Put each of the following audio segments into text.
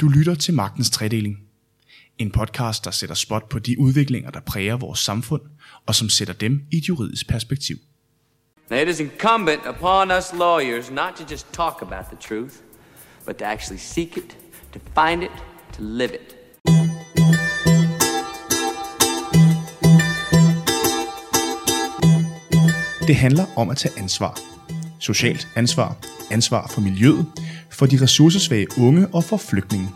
Du lytter til Magtens Tredeling. En podcast, der sætter spot på de udviklinger, der præger vores samfund, og som sætter dem i et juridisk perspektiv. Now, it is incumbent upon us lawyers not to just talk about the truth, but to actually seek it, to find it, to live it. Det handler om at tage ansvar. Socialt ansvar, ansvar for miljøet, for de ressourcesvage unge og for flygtninge.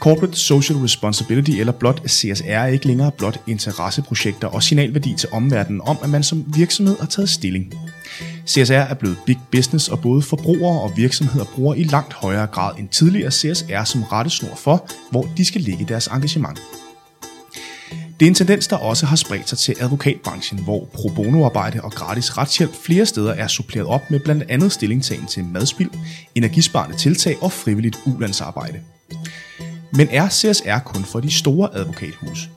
Corporate Social Responsibility eller blot CSR er ikke længere blot interesseprojekter og signalværdi til omverdenen om, at man som virksomhed har taget stilling. CSR er blevet big business, og både forbrugere og virksomheder bruger i langt højere grad end tidligere CSR som rettesnor for, hvor de skal lægge deres engagement. Det er en tendens, der også har spredt sig til advokatbranchen, hvor pro bono-arbejde og gratis retshjælp flere steder er suppleret op med blandt andet stillingtagen til madspild, energisparende tiltag og frivilligt ulandsarbejde. Men er CSR kun for de store advokathus?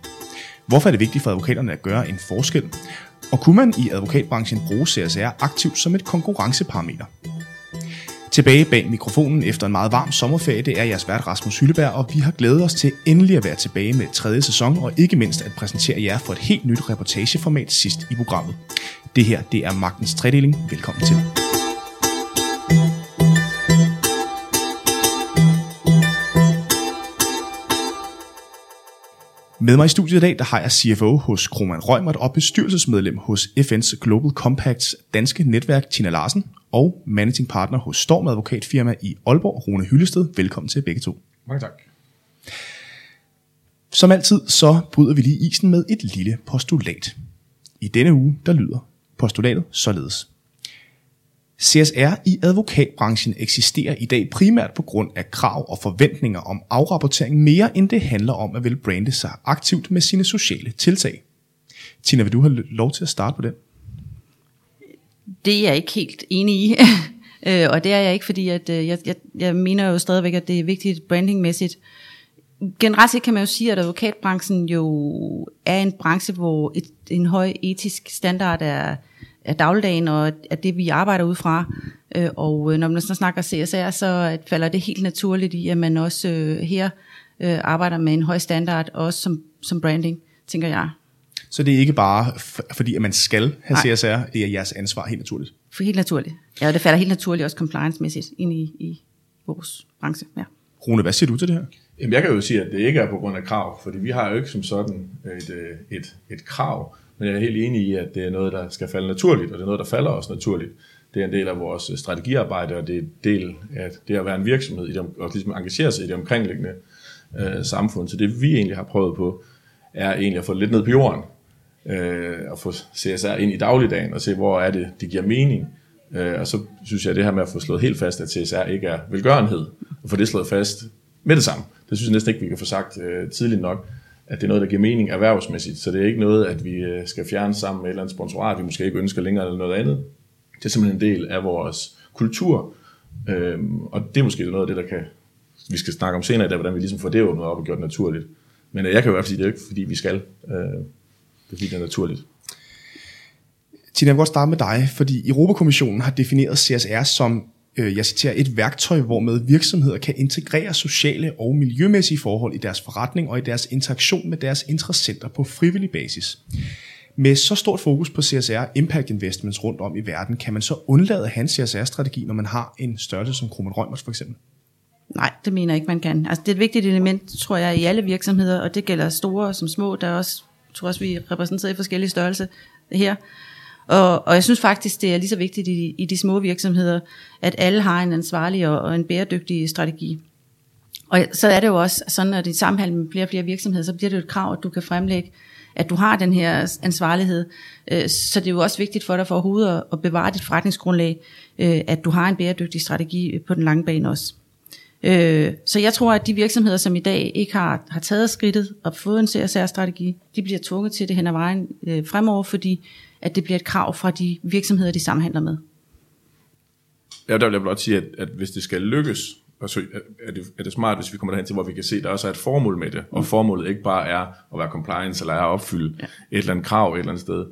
Hvorfor er det vigtigt for advokaterne at gøre en forskel? Og kunne man i advokatbranchen bruge CSR aktivt som et konkurrenceparameter? Tilbage bag mikrofonen efter en meget varm sommerferie, det er jeres vært Rasmus Hylleberg, og vi har glædet os til endelig at være tilbage med tredje sæson, og ikke mindst at præsentere jer for et helt nyt reportageformat sidst i programmet. Det her, det er Magtens Tredeling. Velkommen til. Med mig i studiet i dag, der har jeg CFO hos Kroman Rømert og bestyrelsesmedlem hos FN's Global Compacts danske netværk, Tina Larsen, og managing partner hos Storm Advokatfirma i Aalborg, Rune Hyllested. Velkommen til begge to. Mange tak. Som altid, så bryder vi lige isen med et lille postulat. I denne uge, der lyder postulatet således. CSR i advokatbranchen eksisterer i dag primært på grund af krav og forventninger om afrapportering mere end det handler om at vil brande sig aktivt med sine sociale tiltag. Tina, vil du have lov til at starte på den? Det er jeg ikke helt enig i. Øh, og det er jeg ikke, fordi at, øh, jeg, jeg, jeg mener jo stadigvæk, at det er vigtigt brandingmæssigt. Generelt set kan man jo sige, at advokatbranchen jo er en branche, hvor et, en høj etisk standard er, er dagligdagen, og er det, vi arbejder ud fra. Øh, og øh, når man så snakker CSR, så falder det helt naturligt i, at man også øh, her øh, arbejder med en høj standard, også som, som branding, tænker jeg. Så det er ikke bare fordi, at man skal have Nej. CSR, det er jeres ansvar helt naturligt? For helt naturligt. Ja, og det falder helt naturligt også compliance-mæssigt ind i, i vores branche. Ja. Rune, hvad siger du til det her? Jamen, jeg kan jo sige, at det ikke er på grund af krav, fordi vi har jo ikke som sådan et, øh, et, et krav, men jeg er helt enig i, at det er noget, der skal falde naturligt, og det er noget, der falder også naturligt. Det er en del af vores strategiarbejde, og det er en del af det at være en virksomhed i det, og ligesom engagere sig i det omkringliggende øh, samfund. Så det vi egentlig har prøvet på, er egentlig at få lidt ned på jorden, øh, og få CSR ind i dagligdagen og se, hvor er det, det giver mening. Øh, og så synes jeg, at det her med at få slået helt fast, at CSR ikke er velgørenhed, og få det slået fast med det samme. Det synes jeg næsten ikke, vi kan få sagt øh, tidligt nok, at det er noget, der giver mening erhvervsmæssigt. Så det er ikke noget, at vi øh, skal fjerne sammen med et eller andet sponsorat, vi måske ikke ønsker længere eller noget andet. Det er simpelthen en del af vores kultur, øh, og det er måske noget af det, der kan, vi skal snakke om senere i dag, hvordan vi ligesom får det åbnet op og gjort naturligt. Men øh, jeg kan jo i hvert fald sige, det er ikke fordi, vi skal. Øh, det er fordi, det er naturligt. Tina, jeg vil godt starte med dig, fordi Europakommissionen har defineret CSR som, øh, jeg citerer, et værktøj, hvormed virksomheder kan integrere sociale og miljømæssige forhold i deres forretning og i deres interaktion med deres interessenter på frivillig basis. Med så stort fokus på CSR Impact Investments rundt om i verden, kan man så undlade at have en CSR-strategi, når man har en størrelse som Kroman Rømers for eksempel? Nej, det mener jeg ikke, man kan. Altså, det er et vigtigt element, tror jeg, i alle virksomheder, og det gælder store som små. Der er også tror også, vi er repræsenteret i forskellige størrelser her. Og, og jeg synes faktisk, det er lige så vigtigt i, i de små virksomheder, at alle har en ansvarlig og, og en bæredygtig strategi. Og så er det jo også sådan, at i samhandel med flere og flere virksomheder, så bliver det jo et krav, at du kan fremlægge, at du har den her ansvarlighed. Øh, så det er jo også vigtigt for dig for overhovedet at bevare dit forretningsgrundlag, øh, at du har en bæredygtig strategi på den lange bane også. Øh, så jeg tror, at de virksomheder, som i dag ikke har, har taget skridtet og fået en CSR-strategi, de bliver tvunget til det hen ad vejen øh, fremover, fordi at det bliver et krav fra de virksomheder, de samhandler med. Ja, der vil jeg blot sige, at, at hvis det skal lykkes, så er det, er det smart, hvis vi kommer derhen til, hvor vi kan se, at der også er et formål med det, og formålet ikke bare er at være compliance, eller er at opfylde ja. et eller andet krav et eller andet sted.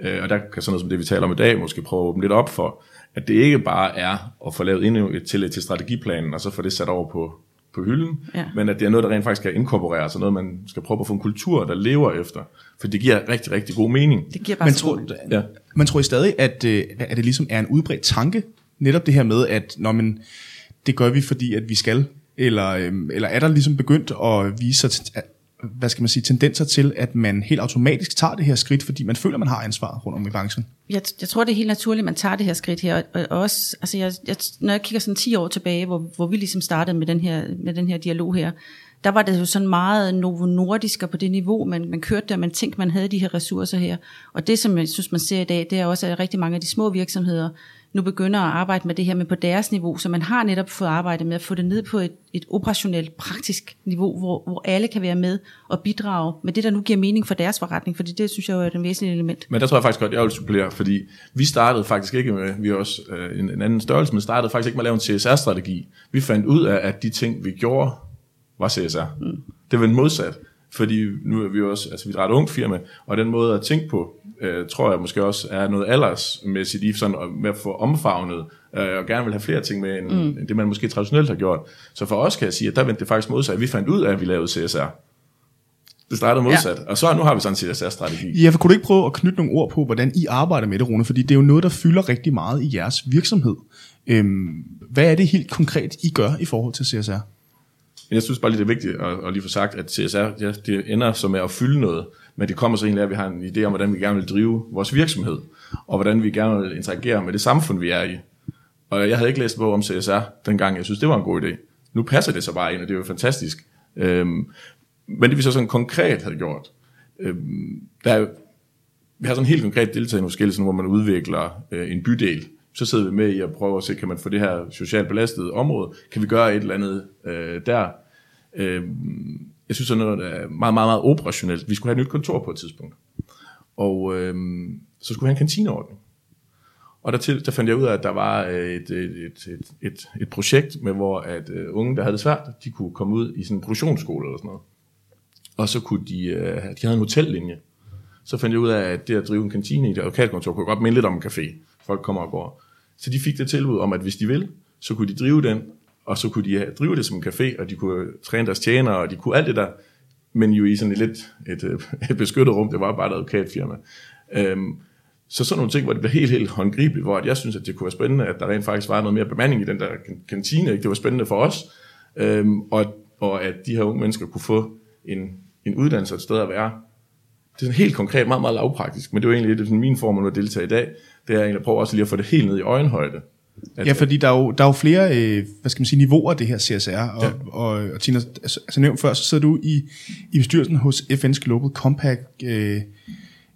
Øh, og der kan sådan noget som det, vi taler om i dag, måske prøve at åbne lidt op for, at det ikke bare er at få lavet endnu et tillæg til strategiplanen, og så få det sat over på, på hylden, Ja. men at det er noget, der rent faktisk skal inkorporeres, og noget, man skal prøve at få en kultur, der lever efter. For det giver rigtig, rigtig god mening. Det giver bare Men så tror, Ja. man tror I stadig, at, øh, at det ligesom er en udbredt tanke, netop det her med, at når man, det gør vi, fordi at vi skal, eller, øhm, eller er der ligesom begyndt at vise sig, hvad skal man sige, tendenser til, at man helt automatisk tager det her skridt, fordi man føler, man har ansvaret rundt om i branchen? Jeg, jeg tror, det er helt naturligt, at man tager det her skridt her. Og, og også, altså jeg, jeg, når jeg kigger sådan 10 år tilbage, hvor, hvor vi ligesom startede med den, her, med den her dialog her, der var det jo sådan meget novo nordisk og på det niveau, man, man kørte der, man tænkte, man havde de her ressourcer her. Og det, som jeg synes, man ser i dag, det er også, at rigtig mange af de små virksomheder nu begynder at arbejde med det her, men på deres niveau, så man har netop fået arbejdet med at få det ned på et, et operationelt, praktisk niveau, hvor, hvor alle kan være med og bidrage med det, der nu giver mening for deres forretning, fordi det synes jeg jo er et væsentligt element. Men der tror jeg faktisk godt, jeg vil supplere, fordi vi startede faktisk ikke med, vi er også øh, en, en anden størrelse, men startede faktisk ikke med at lave en CSR-strategi. Vi fandt ud af, at de ting, vi gjorde, var CSR. Mm. Det var en modsat, fordi nu er vi jo også, altså vi er et ret ungt firma, og den måde at tænke på, øh, tror jeg måske også er noget aldersmæssigt i sådan at- med at få omfavnet, øh, og gerne vil have flere ting med, end, mm. end det man måske traditionelt har gjort. Så for os kan jeg sige, at der vendte det faktisk modsat. Vi fandt ud af, at vi lavede CSR. Det startede modsat, ja. og så nu har vi sådan en CSR-strategi. Ja, for kunne du ikke prøve at knytte nogle ord på, hvordan I arbejder med det, Rune? Fordi det er jo noget, der fylder rigtig meget i jeres virksomhed. Øhm, hvad er det helt konkret, I gør i forhold til CSR? Men jeg synes bare lige, det er vigtigt at, at lige få sagt, at CSR, ja, det ender som med at fylde noget, men det kommer så egentlig af, at vi har en idé om, hvordan vi gerne vil drive vores virksomhed, og hvordan vi gerne vil interagere med det samfund, vi er i. Og jeg havde ikke læst på bog om CSR dengang, jeg synes, det var en god idé. Nu passer det så bare ind, og det er jo fantastisk. Øhm, men det vi så sådan konkret havde gjort, øhm, der er vi har sådan en helt konkret deltagelse i hvor man udvikler øh, en bydel. Så sidder vi med i at prøve at se, kan man få det her socialt belastede område, kan vi gøre et eller andet øh, der. Øh, jeg synes, sådan noget der er meget, meget, meget operationelt. Vi skulle have et nyt kontor på et tidspunkt. Og øh, så skulle vi have en kantineordning. Og der, til, der fandt jeg ud af, at der var øh, et, et, et, et, et, et projekt, med hvor at uh, unge, der havde det svært, de kunne komme ud i sådan en produktionsskole eller sådan noget. Og så kunne de, uh, de havde en hotellinje. Så fandt jeg ud af, at det at drive en kantine i det lokalkontor kunne godt minde lidt om en café. Folk kommer og går. Så de fik det tilbud om, at hvis de vil, så kunne de drive den, og så kunne de drive det som en café, og de kunne træne deres tjenere, og de kunne alt det der, men jo i sådan et lidt et, øh, et beskyttet rum, det var bare et advokatfirma. Øhm, så sådan nogle ting, hvor det blev helt, helt håndgribeligt, hvor at jeg synes, at det kunne være spændende, at der rent faktisk var noget mere bemanding i den der kantine. Ikke? Det var spændende for os, øhm, og, og at de her unge mennesker kunne få en, en uddannelse og et sted at være. Det er sådan helt konkret, meget, meget lavpraktisk, men det var egentlig det, min form at deltage i dag, det er egentlig at prøve også lige at få det helt ned i øjenhøjde. At, Ja, fordi der er jo, der er jo flere øh, hvad skal man sige, niveauer af det her CSR, og, ja. og, og Tina, altså, altså nævnt før, så sidder du i, i bestyrelsen hos FN's Global Compact øh,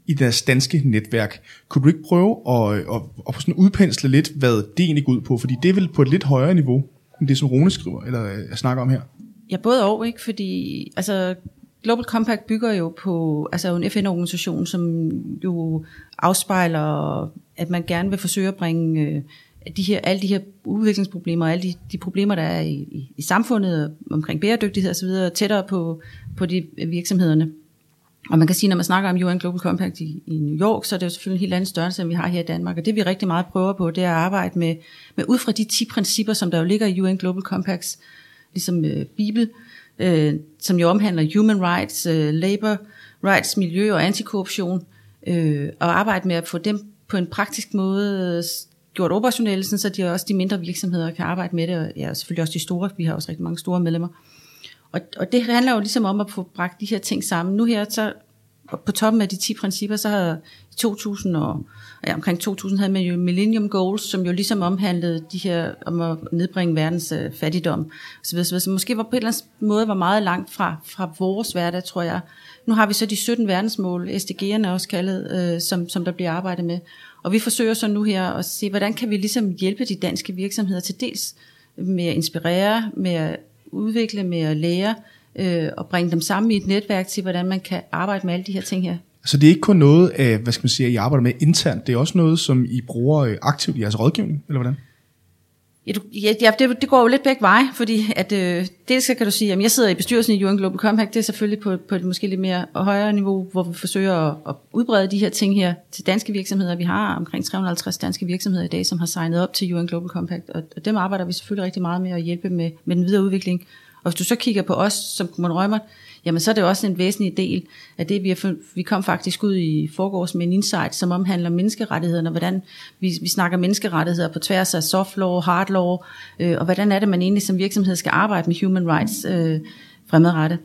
i deres danske netværk. Kunne du ikke prøve at, at, at sådan udpensle lidt, hvad det egentlig går ud på? Fordi det er vel på et lidt højere niveau, end det som Rune skriver, eller øh, jeg snakker om her. Ja, både og, ikke? Fordi altså, Global Compact bygger jo på altså, en FN-organisation, som jo afspejler, at man gerne vil forsøge at bringe øh, de her, alle de her udviklingsproblemer, og alle de, de problemer, der er i, i, i samfundet omkring bæredygtighed osv., tættere på, på de virksomhederne. Og man kan sige, når man snakker om UN Global Compact i, i New York, så er det jo selvfølgelig en helt anden størrelse, end vi har her i Danmark. Og det vi rigtig meget prøver på, det er at arbejde med, med ud fra de 10 principper, som der jo ligger i UN Global Compacts, ligesom øh, Bibel, øh, som jo omhandler human rights, øh, labor rights, miljø og antikorruption, øh, og arbejde med at få dem på en praktisk måde øh, gjort operationelle, sådan så de også de mindre virksomheder kan arbejde med det, og ja, selvfølgelig også de store, vi har også rigtig mange store medlemmer. Og, og det handler jo ligesom om at få bragt de her ting sammen. Nu her, så på toppen af de 10 principper, så har i 2000 og ja, omkring 2000 havde man jo Millennium Goals, som jo ligesom omhandlede de her, om at nedbringe verdens øh, fattigdom, så, videre, så, videre. så måske var på en eller anden måde var meget langt fra, fra vores hverdag, tror jeg. Nu har vi så de 17 verdensmål, SDG'erne også kaldet, øh, som, som der bliver arbejdet med. Og vi forsøger så nu her at se, hvordan kan vi ligesom hjælpe de danske virksomheder til dels med at inspirere, med at udvikle, med at lære, øh, og bringe dem sammen i et netværk til, hvordan man kan arbejde med alle de her ting her. Så det er ikke kun noget, af, hvad skal man sige, I arbejder med internt, det er også noget, som I bruger øh, aktivt i jeres rådgivning, eller hvordan? Ja, du, ja, det, det går jo lidt begge veje, fordi at, øh, dels kan du sige, at jeg sidder i bestyrelsen i UN Global Compact, det er selvfølgelig på, på et måske lidt mere højere niveau, hvor vi forsøger at, at udbrede de her ting her til danske virksomheder. Vi har omkring 350 danske virksomheder i dag, som har signet op til UN Global Compact, og, og dem arbejder vi selvfølgelig rigtig meget med at hjælpe med, med den videre udvikling. Og hvis du så kigger på os som Kommune Rømer, jamen så er det også en væsentlig del af det, vi, har, vi kom faktisk ud i forgårs med en insight, som omhandler menneskerettighederne, hvordan vi, vi snakker menneskerettigheder på tværs af soft law, hard law, øh, og hvordan er det, man egentlig som virksomhed skal arbejde med human rights øh, fremadrettet.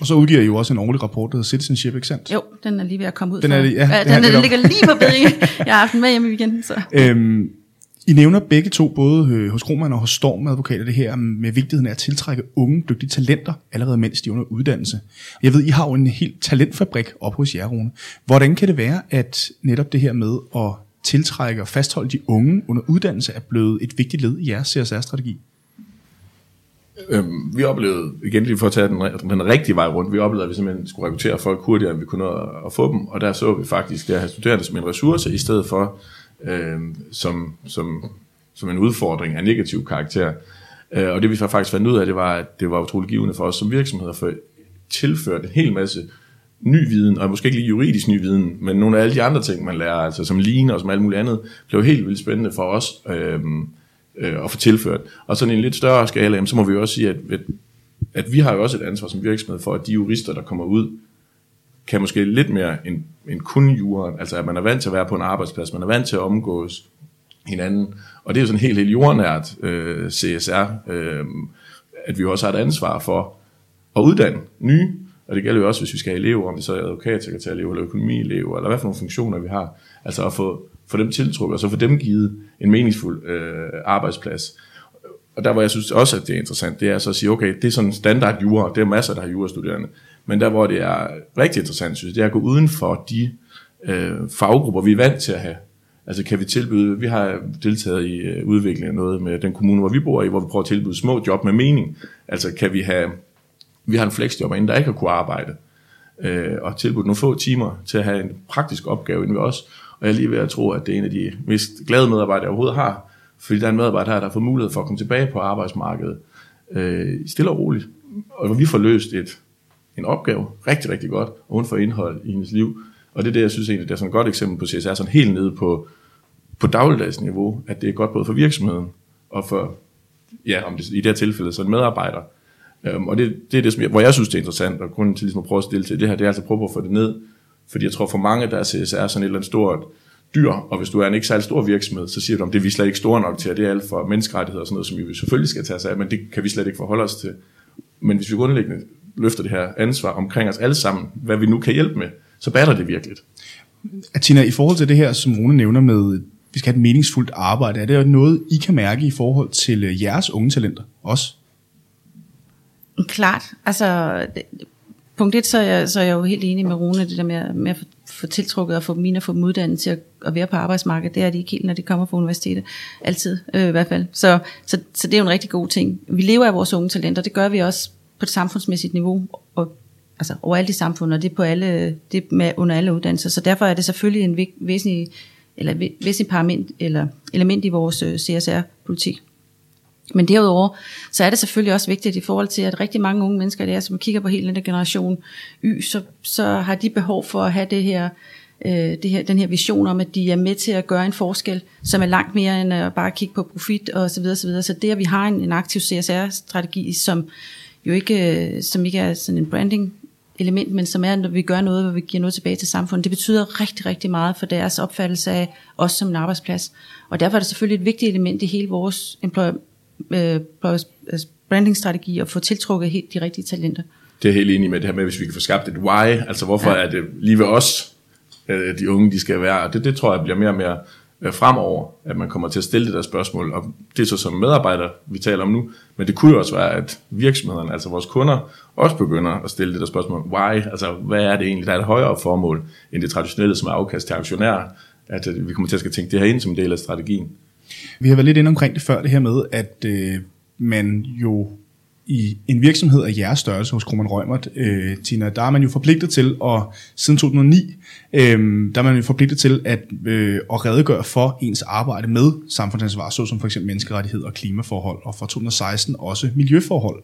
Og så udgiver I jo også en årlig rapport, der hedder Citizenship, ikke sandt? Jo, den er lige ved at komme ud. Den er, ja, ja, den, er, den ligger lige på bedring. Jeg har haft den med hjemme i weekenden. Så. Øhm, i nævner begge to, både øh, hos Kroman og hos Storm Advokater, det her med vigtigheden af at tiltrække unge, dygtige talenter, allerede mens de er under uddannelse. Jeg ved, I har jo en helt talentfabrik op hos jer, Rune. Hvordan kan det være, at netop det her med at tiltrække og fastholde de unge under uddannelse er blevet et vigtigt led i jeres CSR-strategi? Øhm, vi oplevede, igen lige for at tage den, den rigtige vej rundt, vi oplevede, at vi simpelthen skulle rekruttere folk hurtigere, end vi kunne nå at, at få dem, og der så vi faktisk det at have studerende som en ressource, i stedet for øhm, som, som, som en udfordring af negativ karakter. Øh, og det vi faktisk fandt ud af, det var, at det var utrolig givende for os som virksomheder, for tilført en hel masse ny viden, og måske ikke lige juridisk ny viden, men nogle af alle de andre ting, man lærer, altså som ligner og som alt muligt andet, blev helt vildt spændende for os. øh, øh, at få tilført. Og sådan en lidt større skala, jamen, så må vi jo også sige, at, at, at vi har jo også et ansvar som virksomhed for, at de jurister, der kommer ud, kan måske lidt mere end, end kun jura. Altså at man er vant til at være på en arbejdsplads, man er vant til at omgås hinanden. Og det er jo sådan helt, helt jordnært øh, CSR, øh, at vi også har et ansvar for at uddanne nye. Og det gælder jo også, hvis vi skal have elever, om det så er advokatsekretærelever eller økonomielever, eller hvad for nogle funktioner vi har. Altså at få, få dem tiltrukket, og så få dem givet en meningsfuld øh, arbejdsplads. Og der hvor jeg synes også, at det er interessant, det er så at sige, okay, det er sådan standard jura, det er masser, der har jurastuderende. Men der hvor det er rigtig interessant, synes jeg, det er at gå uden for de øh, faggrupper, vi er vant til at have. Altså kan vi tilbyde, vi har deltaget i øh, udviklingen af noget med den kommune, hvor vi bor i, hvor vi prøver at tilbyde små job med mening. Altså kan vi have, vi har en flexjobber inden, der ikke har kunne arbejde, øh, og tilbudt nogle få timer til at have en praktisk opgave inden vi også. Og jeg er lige ved at tro, at det er en af de mest glade medarbejdere, jeg overhovedet har, fordi der er en medarbejder her, der har fået mulighed for at komme tilbage på arbejdsmarkedet øh, stille og roligt. Og hvor vi får løst et, en opgave rigtig, rigtig godt, og hun får indhold i hendes liv. Og det er det, jeg synes egentlig, det er sådan et godt eksempel på CSR, sådan helt nede på, på dagligdagsniveau, at det er godt både for virksomheden og for, ja, om det, i det her tilfælde, så en medarbejder. Øhm, og det, det er det, som jeg, hvor jeg synes, det er interessant, og grunden til ligesom at prøve at stille til det her, det er altså at prøve at få det ned, fordi jeg tror for mange, der er CSR sådan et eller andet stort dyr, og hvis du er en ikke særlig stor virksomhed, så siger du, at det er vi slet ikke store nok til, og det er alt for menneskerettigheder og sådan noget, som vi selvfølgelig skal tage os af, men det kan vi slet ikke forholde os til. Men hvis vi grundlæggende løfter det her ansvar omkring os alle sammen, hvad vi nu kan hjælpe med, så batter det virkelig. Atina, i forhold til det her, som Rune nævner med, vi skal have et meningsfuldt arbejde, er det noget, I kan mærke i forhold til øh, jeres unge talenter også? Klart. Altså, punkt et, så er, jeg, så er jeg jo helt enig med Rune, det der med, med at få tiltrukket og få mine at få dem uddannet til at, at være på arbejdsmarkedet. Det er de ikke helt, når de kommer fra universitetet. Altid, øh, i hvert fald. Så, så, så det er jo en rigtig god ting. Vi lever af vores unge talenter. Det gør vi også på et samfundsmæssigt niveau. Og, altså overalt i samfundet, og det er, på alle, det er med, under alle uddannelser. Så derfor er det selvfølgelig en væsentlig, eller væsentlig parament, eller element i vores øh, CSR-politik. Men derudover, så er det selvfølgelig også vigtigt i forhold til, at rigtig mange unge mennesker, det er, som kigger på hele den der generation Y, så, så har de behov for at have det her, øh, det her, den her vision om, at de er med til at gøre en forskel, som er langt mere end at bare kigge på profit og så videre, så videre. Så det, at vi har en, en aktiv CSR-strategi, som jo ikke, øh, som ikke er sådan en branding element, men som er, når vi gør noget, hvor vi giver noget tilbage til samfundet. Det betyder rigtig, rigtig meget for deres opfattelse af os som en arbejdsplads. Og derfor er det selvfølgelig et vigtigt element i hele vores employer, øh, brandingstrategi og få tiltrukket helt de rigtige talenter. Det er helt enig med det her med, hvis vi kan få skabt et why, altså hvorfor ja. er det lige ved os, øh, de unge de skal være, det, det tror jeg bliver mere og mere øh, fremover, at man kommer til at stille det der spørgsmål, og det er så som medarbejder, vi taler om nu, men det kunne jo også være, at virksomhederne, altså vores kunder, også begynder at stille det der spørgsmål, why, altså hvad er det egentlig, der er et højere formål, end det traditionelle, som er afkast til aktionærer, at øh, vi kommer til at skal tænke det her ind som en del af strategien. Vi har været lidt inde omkring det før, det her med, at øh, man jo i en virksomhed af jeres størrelse hos Kroman Rømert, øh, Tina, der er man jo forpligtet til, og siden 2009, øh, der er man jo forpligtet til at, øh, at redegøre for ens arbejde med samfundsansvar, såsom for eksempel menneskerettighed og klimaforhold, og fra 2016 også miljøforhold.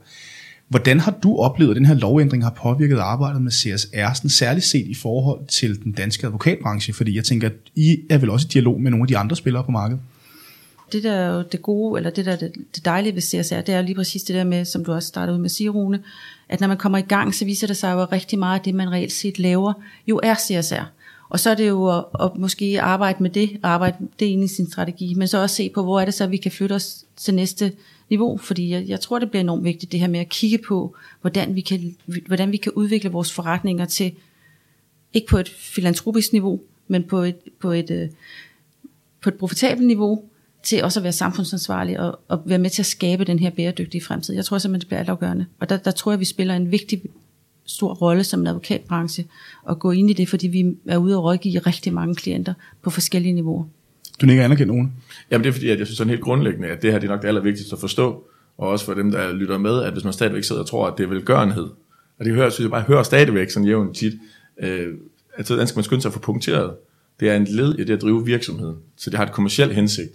Hvordan har du oplevet, at den her lovændring har påvirket arbejdet med CSR, sådan særligt set i forhold til den danske advokatbranche? Fordi jeg tænker, at I er vel også i dialog med nogle af de andre spillere på markedet? Det der er jo det gode, eller det der er det, det dejlige ved CSR, det er lige præcis det der med, som du også startede ud med at sige, Rune, at når man kommer i gang, så viser det sig jo at rigtig meget af det, man reelt set laver, jo er CSR. Og så er det jo at, at måske arbejde med det, og arbejde det ind i sin strategi, men så også se på, hvor er det så, at vi kan flytte os til næste niveau, fordi jeg, jeg tror, det bliver enormt vigtigt, det her med at kigge på, hvordan vi kan, hvordan vi kan udvikle vores forretninger til, ikke på et filantropisk niveau, men på et, på et, øh, på et profitabelt niveau, til også at være samfundsansvarlig og, og være med til at skabe den her bæredygtige fremtid. Jeg tror simpelthen, det bliver altafgørende. Og der, der tror jeg, vi spiller en vigtig stor rolle som en advokatbranche at gå ind i det, fordi vi er ude og rådgive rigtig mange klienter på forskellige niveauer. Du ikke anerkendt nogen? Jamen det er fordi, at jeg synes sådan helt grundlæggende, at det her det er nok det allervigtigste at forstå, og også for dem, der lytter med, at hvis man stadigvæk sidder og tror, at det er velgørenhed, og det hører, synes jeg bare hører stadigvæk sådan jævnt tit, øh, at så skal man skynde sig at få punkteret. Det er en led i det at drive virksomheden, så det har et kommersielt hensigt.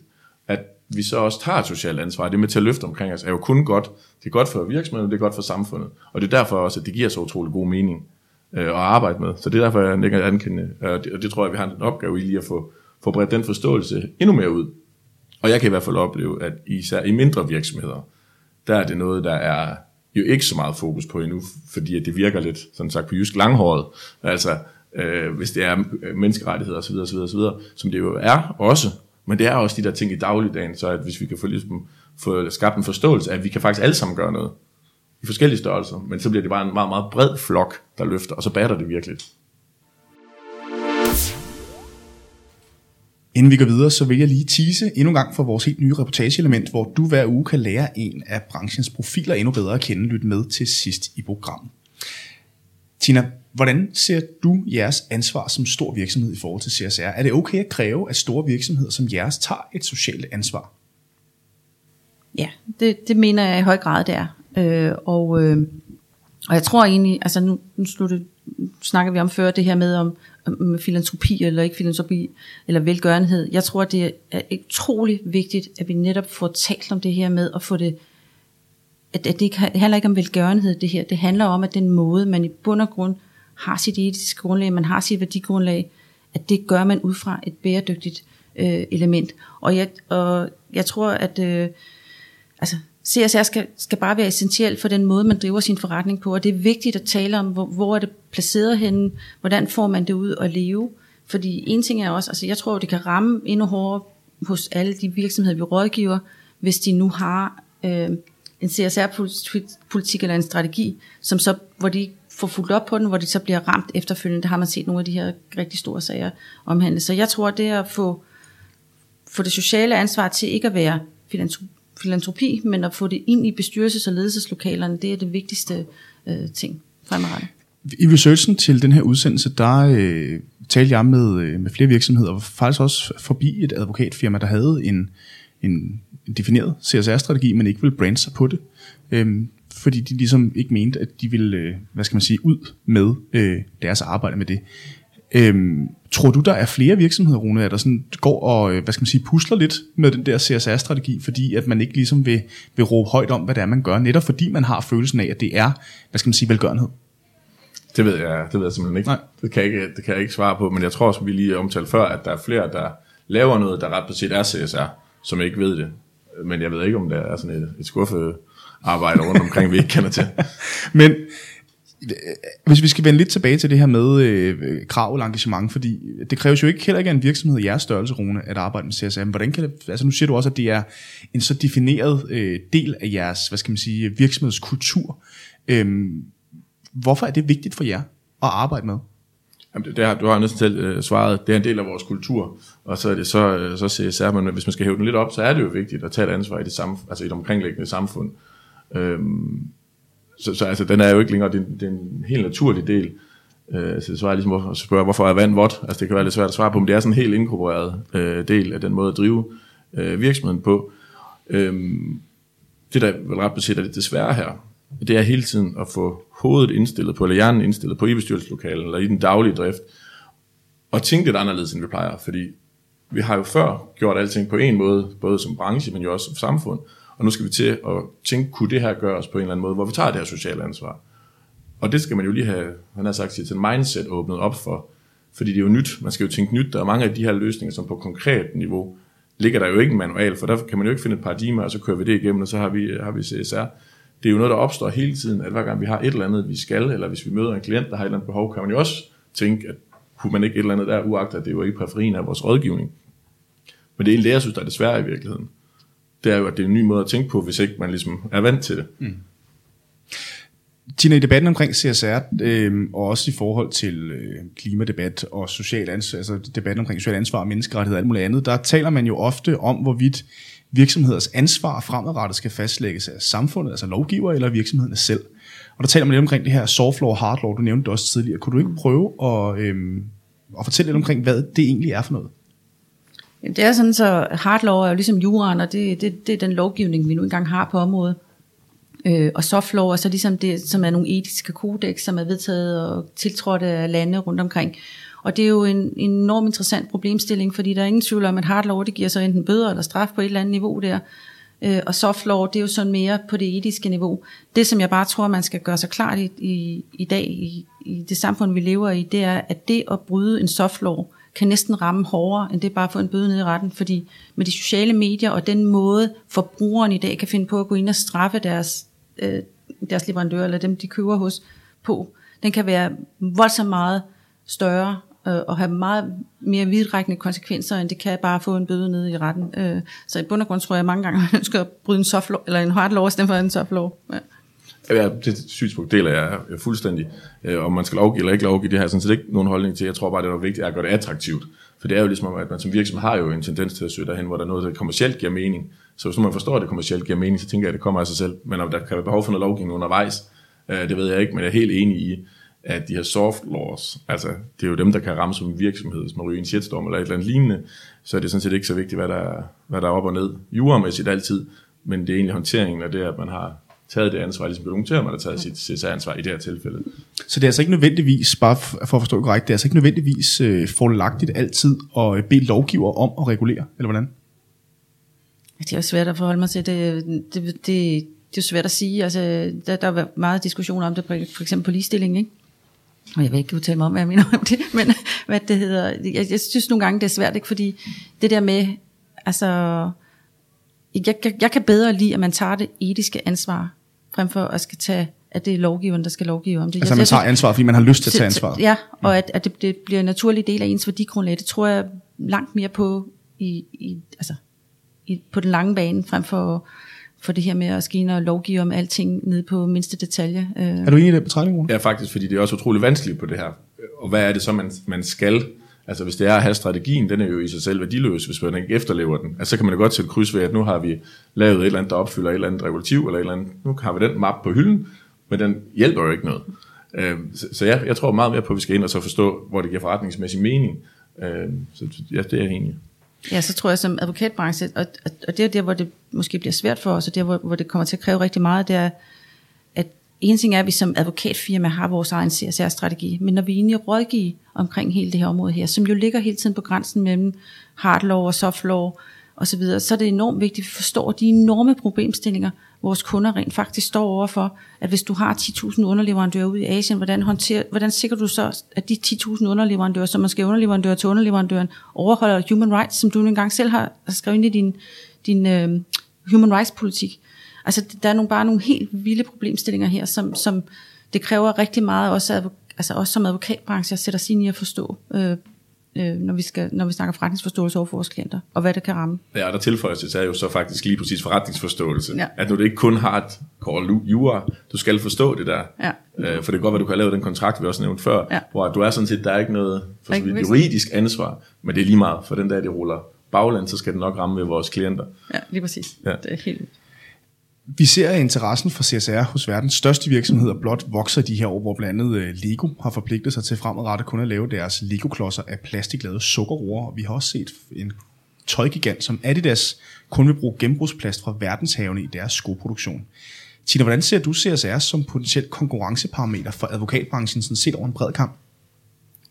Vi så også tager et socialt ansvar, det med til at løfte omkring os, er jo kun godt. Det er godt for virksomheden, det er godt for samfundet. Og det er derfor også, at det giver så utrolig god mening øh, at arbejde med. Så det er derfor, jeg ikke anerkender, øh, og det, og det tror jeg, vi har en opgave i lige at få, få bredt den forståelse endnu mere ud. Og jeg kan i hvert fald opleve, at især i mindre virksomheder, der er det noget, der er jo ikke så meget fokus på endnu, fordi at det virker lidt, sådan sagt på jysk, langhåret. Altså, øh, hvis det er øh, menneskerettigheder osv., osv., osv., som det jo er også, men det er også de der ting i dagligdagen, så at hvis vi kan få, ligesom, få skabt en forståelse af, at vi kan faktisk alle sammen gøre noget i forskellige størrelser, men så bliver det bare en meget, meget bred flok, der løfter, og så batter det virkelig. Inden vi går videre, så vil jeg lige tease endnu en gang for vores helt nye reportageelement, hvor du hver uge kan lære en af branchens profiler endnu bedre at kende. Lyt med til sidst i programmet. Tina, hvordan ser du jeres ansvar som stor virksomhed i forhold til CSR? Er det okay at kræve, at store virksomheder som jeres tager et socialt ansvar? Ja, det, det mener jeg i høj grad, det er. Øh, og, øh, og jeg tror egentlig, altså nu, nu slutte, snakker vi om før det her med om, om filantropi eller ikke filantropi eller velgørenhed. Jeg tror, det er utrolig vigtigt, at vi netop får talt om det her med at få det at, at det, ikke, det handler ikke om velgørenhed det her, det handler om, at den måde, man i bund og grund har sit etiske grundlag, man har sit værdigrundlag, at det gør man ud fra et bæredygtigt øh, element. Og jeg, og jeg tror, at øh, altså, CSR skal, skal bare være essentielt for den måde, man driver sin forretning på, og det er vigtigt at tale om, hvor, hvor er det placeret henne, hvordan får man det ud at leve. Fordi en ting er også, altså jeg tror, det kan ramme endnu hårdere hos alle de virksomheder, vi rådgiver, hvis de nu har øh, en CSR-politik eller en strategi, som så, hvor de få fuldt op på den, hvor de så bliver ramt efterfølgende. Det har man set nogle af de her rigtig store sager omhandle. Så jeg tror, det at få, få det sociale ansvar til ikke at være filantropi, men at få det ind i bestyrelses- og ledelseslokalerne, det er det vigtigste øh, ting fremadrettet. I researchen til den her udsendelse, der øh, talte jeg med, øh, med flere virksomheder, og faktisk også forbi et advokatfirma, der havde en, en defineret CSR-strategi, men ikke ville brande sig på det. Øhm, fordi de ligesom ikke mente, at de ville, øh, hvad skal man sige, ud med øh, deres arbejde med det. Øhm, tror du, der er flere virksomheder, Rune, der sådan går og, øh, hvad skal man sige, pusler lidt med den der CSR-strategi, fordi at man ikke ligesom vil, vil råbe højt om, hvad det er, man gør, netop fordi man har følelsen af, at det er, hvad skal man sige, velgørenhed? Det ved jeg, det ved jeg simpelthen ikke. Nej. Det, kan jeg ikke. det kan jeg ikke svare på, men jeg tror, som vi lige omtalte før, at der er flere, der laver noget, der ret på set er CSR, som ikke ved det. Men jeg ved ikke, om der er sådan et, et skuffe arbejde rundt omkring, vi ikke kender til. Men hvis vi skal vende lidt tilbage til det her med øh, krav og engagement, fordi det kræves jo ikke heller ikke af en virksomhed i jeres størrelse, Rune, at arbejde med CSM. Hvordan kan det, altså nu siger du også, at det er en så defineret øh, del af jeres, hvad skal man sige, virksomhedskultur. Øhm, hvorfor er det vigtigt for jer at arbejde med? Jamen, det, det har, du har næsten selv øh, svaret, det er en del af vores kultur, og så er det så, øh, så CSR, men hvis man skal hæve den lidt op, så er det jo vigtigt at tage et ansvar i det, samme, altså i det omkringliggende samfund. Øhm, så, så altså, den er jo ikke længere, det, det er en helt naturlig del. Øh, så det svarer ligesom at spørge, hvorfor er vand vådt? Altså det kan være lidt svært at svare på, men det er sådan en helt inkorporeret øh, del af den måde at drive øh, virksomheden på. Øhm, det der vel ret beset er det desværre her, det er hele tiden at få hovedet indstillet på, eller hjernen indstillet på i bestyrelseslokalet, eller i den daglige drift, og tænke lidt anderledes, end vi plejer, fordi vi har jo før gjort alting på en måde, både som branche, men jo også som samfund, og nu skal vi til at tænke, kunne det her gøres på en eller anden måde, hvor vi tager det her sociale ansvar. Og det skal man jo lige have, han har sagt, til mindset åbnet op for, fordi det er jo nyt, man skal jo tænke nyt, der er mange af de her løsninger, som på konkret niveau ligger der jo ikke en manual, for der kan man jo ikke finde et paradigme, og så kører vi det igennem, og så har vi, har vi CSR. Det er jo noget, der opstår hele tiden, at hver gang vi har et eller andet, vi skal, eller hvis vi møder en klient, der har et eller andet behov, kan man jo også tænke, at kunne man ikke et eller andet der, uagtet at det er jo ikke periferien af vores rådgivning. Men det er en det, jeg synes, der er det svære i virkeligheden. Det er jo, at det er en ny måde at tænke på, hvis ikke man ligesom er vant til det. Mm. Tina, i debatten omkring CSR, øh, og også i forhold til øh, klimadebat og social ansvar, altså debatten omkring social ansvar, menneskerettighed og alt muligt andet, der taler man jo ofte om, hvorvidt virksomheders ansvar fremadrettet skal fastlægges af samfundet, altså lovgiver eller virksomhederne selv. Og der taler man lidt omkring det her soft law og hard law, du nævnte det også tidligere. Kunne du ikke prøve at, øh, at fortælle lidt omkring, hvad det egentlig er for noget? Det er sådan, så hard law er jo ligesom juraen, og det, det, det er den lovgivning, vi nu engang har på området. Øh, og soft law er så ligesom det, som er nogle etiske kodex, som er vedtaget og tiltrådt af lande rundt omkring. Og det er jo en, en enorm interessant problemstilling, fordi der er ingen tvivl om, at hard law, det giver så enten bøder eller straf på et eller andet niveau der. Øh, og soft law, det er jo sådan mere på det etiske niveau. Det, som jeg bare tror, man skal gøre sig klart i, i, i dag, i, i det samfund, vi lever i, det er, at det at bryde en soft law, kan næsten ramme hårdere, end det bare at få en bøde ned i retten, fordi med de sociale medier og den måde, forbrugeren i dag kan finde på at gå ind og straffe deres øh, deres leverandør, eller dem de køber hos, på, den kan være voldsomt meget større, øh, og have meget mere vidtrækkende konsekvenser, end det kan bare få en bøde nede i retten. Øh, så i bund og grund tror jeg mange gange, at man ønsker at bryde en soft law, eller en hard law, i stedet for en soft law. Ja. Ja, det synspunkt deler jeg fuldstændig. Øh, om man skal lovgive eller ikke lovgive, det har jeg sådan set ikke nogen holdning til. Jeg tror bare, det er vigtigt at gøre det attraktivt. For det er jo ligesom, at man som virksomhed har jo en tendens til at søge derhen, hvor der er noget, der kommercielt giver mening. Så hvis man forstår, at det kommercielt giver mening, så tænker jeg, at det kommer af sig selv. Men om der kan være behov for noget lovgivning undervejs, øh, det ved jeg ikke, men jeg er helt enig i, at de her soft laws, altså det er jo dem, der kan ramme som en virksomhed, hvis man ryger en shitstorm eller et eller andet lignende, så er det sådan set ikke så vigtigt, hvad der, hvad der er op og ned. Juremæssigt altid, men det er egentlig håndteringen af det, at man har taget det ansvar, ligesom dokumenterer, man har taget sit CSR-ansvar i det her tilfælde. Så det er altså ikke nødvendigvis, bare for at forstå korrekt, det er altså ikke nødvendigvis øh, forlagtigt altid at bede lovgiver om at regulere, eller hvordan? Det er jo svært at forholde mig til. Det, det, det, det er jo svært at sige. Altså, der, der er meget diskussion om det, for eksempel på ligestilling, ikke? Og jeg vil ikke udtale mig om, hvad jeg mener om det, men hvad det hedder, jeg, jeg synes nogle gange, det er svært, ikke? fordi det der med, altså, jeg, jeg, jeg kan bedre lide, at man tager det etiske ansvar, frem for at skal tage, at det er lovgiveren, der skal lovgive om det. Altså man tager ansvar, fordi man har lyst til at tage ansvar. Ja, og at, at det, det bliver en naturlig del af ens værdigrundlag, det tror jeg langt mere på i, i altså, i, på den lange bane, frem for, for det her med at skine og lovgive om alting ned på mindste detalje. Øh. Er du enig i det betragtning, Ja, faktisk, fordi det er også utrolig vanskeligt på det her. Og hvad er det så, man, man skal? Altså hvis det er at have strategien, den er jo i sig selv værdiløs, hvis man ikke efterlever den. Altså så kan man jo godt sætte kryds ved, at nu har vi lavet et eller andet, der opfylder et eller andet regulativ, eller et eller andet. Nu har vi den map på hylden, men den hjælper jo ikke noget. Øh, så, så jeg tror meget mere på, at vi skal ind og så forstå, hvor det giver forretningsmæssig mening. Øh, så ja, det er jeg enig Ja, så tror jeg som advokatbranche, og, og det er der, hvor det måske bliver svært for os, og der, hvor, hvor det kommer til at kræve rigtig meget, det er, en ting er, at vi som advokatfirma har vores egen CSR-strategi, men når vi egentlig rådgiver omkring hele det her område her, som jo ligger hele tiden på grænsen mellem hard law og soft law, og så videre, så er det enormt vigtigt, at vi forstår de enorme problemstillinger, vores kunder rent faktisk står overfor, at hvis du har 10.000 underleverandører ude i Asien, hvordan, håndterer, hvordan sikrer du så, at de 10.000 underleverandører, som skal underleverandør til underleverandøren, overholder human rights, som du engang selv har skrevet ind i din, din uh, human rights politik. Altså der er nogle, bare nogle helt vilde problemstillinger her, som, som det kræver rigtig meget, også, altså også som advokatbranche, at sætte sig ind i at forstå uh, øh, når, vi skal, når vi snakker forretningsforståelse over for vores klienter, og hvad det kan ramme. Ja, og der tilføjer sig er jo så faktisk lige præcis forretningsforståelse. Ja. At nu det ikke kun har et call jura, du skal forstå det der. Ja. Øh, for det er godt, at du kan lave den kontrakt, vi også nævnte før, ja. hvor du er sådan set, der er ikke noget for så vidt juridisk ansvar, men det er lige meget, for den dag, det ruller bagland, så skal det nok ramme ved vores klienter. Ja, lige præcis. Ja. Det er helt vi ser, at interessen for CSR hos verdens største virksomheder blot vokser de her år, hvor blandt andet øh, Lego har forpligtet sig til fremadrettet kun at lave deres Lego-klodser af plastiklavede sukkerroer. Vi har også set en tøjgigant som Adidas kun vil bruge genbrugsplast fra verdenshavene i deres skoproduktion. Tina, hvordan ser du CSR som potentielt konkurrenceparameter for advokatbranchen sådan set over en bred kamp?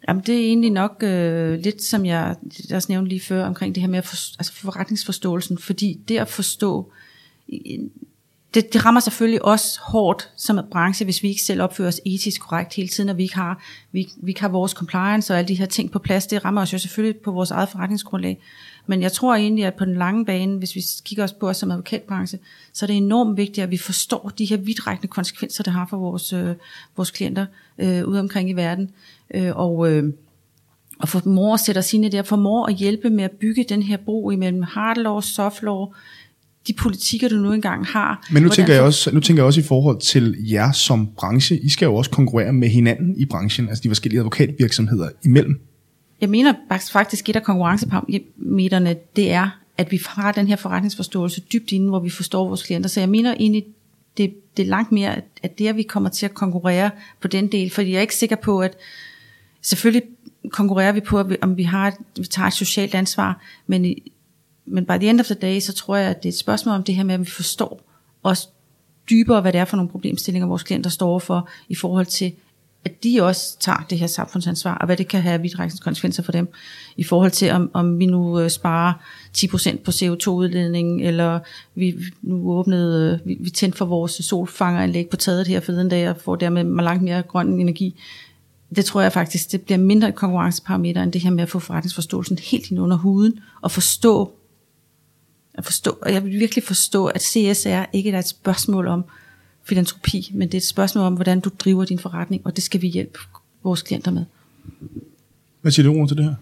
Jamen det er egentlig nok øh, lidt som jeg også nævnte lige før omkring det her med at for, altså forretningsforståelsen, fordi det at forstå det, det rammer selvfølgelig også hårdt som branche, hvis vi ikke selv opfører os etisk korrekt hele tiden, og vi ikke har, vi, vi ikke har vores compliance og alle de her ting på plads. Det rammer os jo selvfølgelig på vores eget forretningsgrundlag. Men jeg tror egentlig, at på den lange bane, hvis vi kigger os på os som advokatbranche, så er det enormt vigtigt, at vi forstår de her vidtrækkende konsekvenser, det har for vores, øh, vores klienter øh, ude omkring i verden. Øh, og, øh, og formår at sætte os ind i det, og formår at hjælpe med at bygge den her bro imellem hard law, soft law, de politikker, du nu engang har. Men nu tænker, jeg også, nu tænker jeg også i forhold til jer som branche. I skal jo også konkurrere med hinanden i branchen, altså de forskellige advokatvirksomheder imellem. Jeg mener faktisk, et af konkurrenceparametrene, det er, at vi har den her forretningsforståelse dybt inde, hvor vi forstår vores klienter. Så jeg mener egentlig, det, det er langt mere, at det er, at vi kommer til at konkurrere på den del. Fordi jeg er ikke sikker på, at selvfølgelig konkurrerer vi på, om vi, har, vi tager et socialt ansvar, men men by the end of the day, så tror jeg, at det er et spørgsmål om det her med, at vi forstår også dybere, hvad det er for nogle problemstillinger, vores klienter står for, i forhold til, at de også tager det her samfundsansvar, og hvad det kan have vidtrækkende konsekvenser for dem, i forhold til, om, om vi nu øh, sparer 10% på CO2-udledningen, eller vi nu åbnede, øh, vi, vi tændte for vores solfangeranlæg på taget her forleden dag, og får dermed langt mere grøn energi. Det tror jeg faktisk, det bliver mindre et konkurrenceparameter, end det her med at få forretningsforståelsen helt ind under huden, og forstå, at forstå, og jeg vil virkelig forstå, at CSR ikke er et spørgsmål om filantropi, men det er et spørgsmål om, hvordan du driver din forretning, og det skal vi hjælpe vores klienter med. Hvad siger du til det her?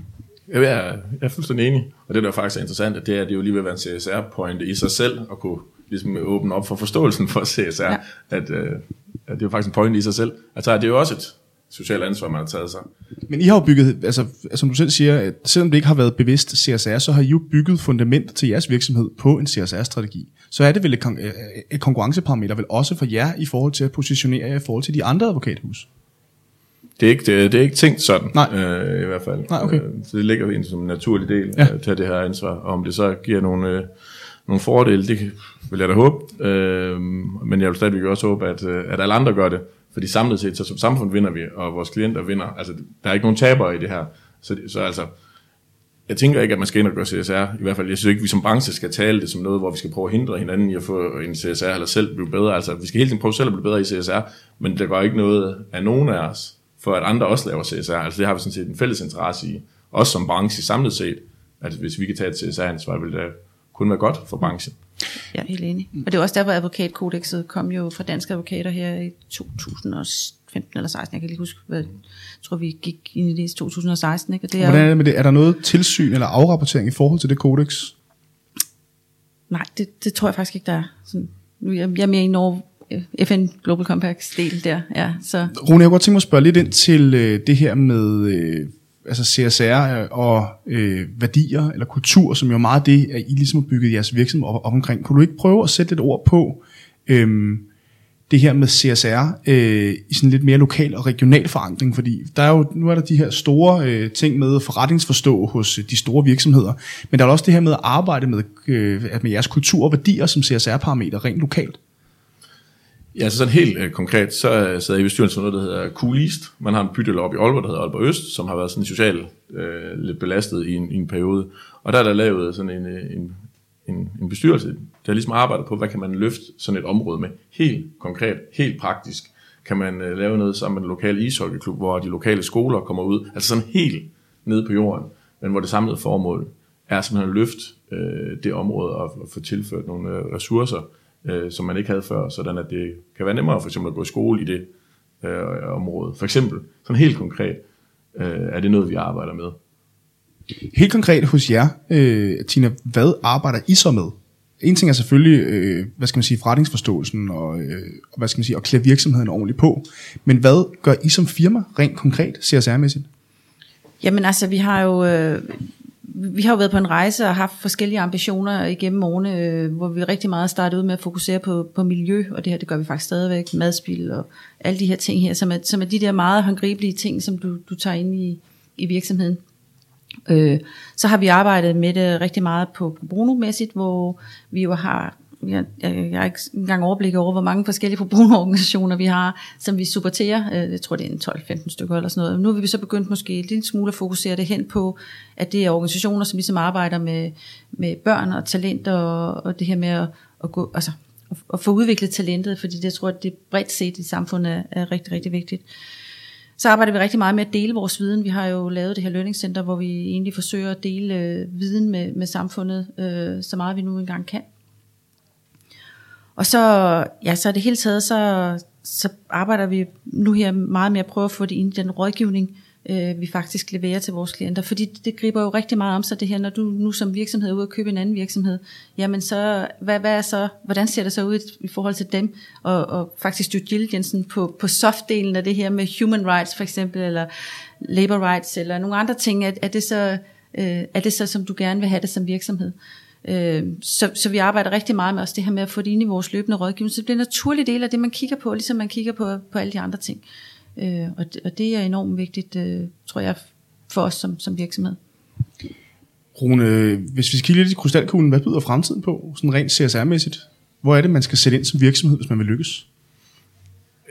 Jeg er, jeg er fuldstændig enig, og det der faktisk er interessant, at det er, at det jo lige vil være en CSR-pointe i sig selv, at kunne ligesom åbne op for forståelsen for CSR, ja. at, øh, at det er jo faktisk en pointe i sig selv. Altså, det er jo også et socialt ansvar, man har taget sig. Men I har jo bygget, altså som du selv siger, at selvom det ikke har været bevidst CSR, så har I jo bygget fundament til jeres virksomhed på en CSR-strategi. Så er det vel et, kon- øh, et konkurrenceparameter vel også for jer i forhold til at positionere jer i forhold til de andre advokathus? Det er ikke, det, det er ikke tænkt sådan, Nej. Øh, i hvert fald. Nej, okay. Øh, så det ligger jo som en naturlig del Ja. at tage det her ansvar. Og om det så giver nogle, øh, nogle fordele, det vil jeg da håbe. Øh, men jeg vil stadigvæk også håbe, at, øh, at alle andre gør det. Fordi samlet set, så som samfund vinder vi, og vores klienter vinder. Altså, der er ikke nogen tabere i det her. Så, så altså, jeg tænker ikke, at man skal ind og gøre CSR. I hvert fald, jeg synes ikke, at vi som branche skal tale det som noget, hvor vi skal prøve at hindre hinanden i at få en CSR, eller selv blive bedre. Altså, vi skal hele tiden prøve selv at blive bedre i CSR, men der går ikke noget af nogen af os, for at andre også laver CSR. Altså, det har vi sådan set en fælles interesse i. Også som branche samlet set, at hvis vi kan tage et CSR-ansvar, vil det kun være godt for branchen. Jeg er helt enig. Og det er også der, hvor advokatkodexet kom jo fra danske advokater her i 2015 eller 16. Jeg kan ikke lige huske, hvad, jeg tror vi gik ind i det i 2016. Ikke? Og det er, Hvordan er det med det? Er der noget tilsyn eller afrapportering i forhold til det kodex? nej, det, det tror jeg faktisk ikke, der er. Sådan, nu jeg, jeg er mere i Norge, øh, FN Global Compacts del der. Ja, så Rune, jeg kunne godt tænke mig at spørge lidt ind til øh, det her med øh, altså CSR og øh, værdier eller kultur, som jo er meget det, at I ligesom har bygget jeres virksomhed op, op omkring. Kunne du ikke prøve at sætte lidt ord på øh, det her med CSR øh, i sådan lidt mere lokal og regional forankring? Fordi der er jo, nu er der de her store øh, ting med forretningsforstå hos øh, de store virksomheder, men der er også det her med at arbejde med, øh, med jeres kultur og værdier som CSR-parameter rent lokalt. Ja, så sådan helt øh, konkret, så øh, sidder jeg i bestyrelsen for noget, der hedder Cool East. Man har en bydel oppe i Aalborg, der hedder Aalborg Øst, som har været sådan socialt øh, lidt belastet i en, i en periode. Og der er der lavet sådan en, øh, en, en, en bestyrelse, der ligesom arbejder på, hvad kan man løfte sådan et område med. Helt konkret, helt praktisk. Kan man øh, lave noget sammen med den lokale ishockeyklub, hvor de lokale skoler kommer ud. Altså sådan helt nede på jorden, men hvor det samlede formål er simpelthen at løfte øh, det område og, og få tilført nogle øh, ressourcer, øh, som man ikke havde før, sådan at det kan være nemmere for eksempel at gå i skole i det øh, område. For eksempel, sådan helt konkret, øh, er det noget, vi arbejder med. Helt konkret hos jer, øh, Tina, hvad arbejder I så med? En ting er selvfølgelig, øh, hvad skal man sige, forretningsforståelsen og, øh, og hvad skal man sige, at klæde virksomheden ordentligt på. Men hvad gør I som firma rent konkret, CSR-mæssigt? Jamen altså, vi har jo... Øh, vi har jo været på en rejse og haft forskellige ambitioner igennem årene, øh, hvor vi rigtig meget startede ud med at fokusere på, på miljø, og det her, det gør vi faktisk stadigvæk, madspil og alle de her ting her, som er, som er de der meget håndgribelige ting, som du, du tager ind i, i virksomheden. Øh, så har vi arbejdet med det rigtig meget på Bruno-mæssigt, hvor vi jo har, jeg, jeg, jeg har ikke engang overblik over, hvor mange forskellige forbrugerorganisationer vi har, som vi supporterer. Øh, jeg tror, det er en 12-15 stykker eller sådan noget. Nu vil vi så begyndt måske en lille smule at fokusere det hen på, at det er organisationer, som ligesom arbejder med, med børn og talent og, og det her med at, at gå, altså, at få udviklet talentet, fordi det, jeg tror, at det bredt set i samfundet er, er rigtig, rigtig vigtigt. Så arbejder vi rigtig meget med at dele vores viden. Vi har jo lavet det her lønningscenter, hvor vi egentlig forsøger at dele øh, viden med, med samfundet, øh, så meget vi nu engang kan. Og så, ja, så er det hele taget, så, så arbejder vi nu her meget med at prøve at få det ind i den rådgivning, øh, vi faktisk leverer til vores klienter. Fordi det griber jo rigtig meget om sig det her, når du nu som virksomhed er ude og købe en anden virksomhed. Jamen så, hvad, hvad er så, hvordan ser det så ud i forhold til dem? Og, og faktisk due diligence på, på softdelen af det her med human rights for eksempel, eller labor rights, eller nogle andre ting. Er, er, det, så, øh, er det så, som du gerne vil have det som virksomhed? Øh, Øh, så, så vi arbejder rigtig meget med også det her med at få det ind i vores løbende rådgivning. Så det bliver en naturlig del af det, man kigger på, ligesom man kigger på, på alle de andre ting. Øh, og, det, og det er enormt vigtigt, øh, tror jeg, for os som, som virksomhed. Rune, hvis vi skal kigge lidt i krystalkuglen, hvad byder fremtiden på, sådan rent CSR-mæssigt? Hvor er det, man skal sætte ind som virksomhed, hvis man vil lykkes?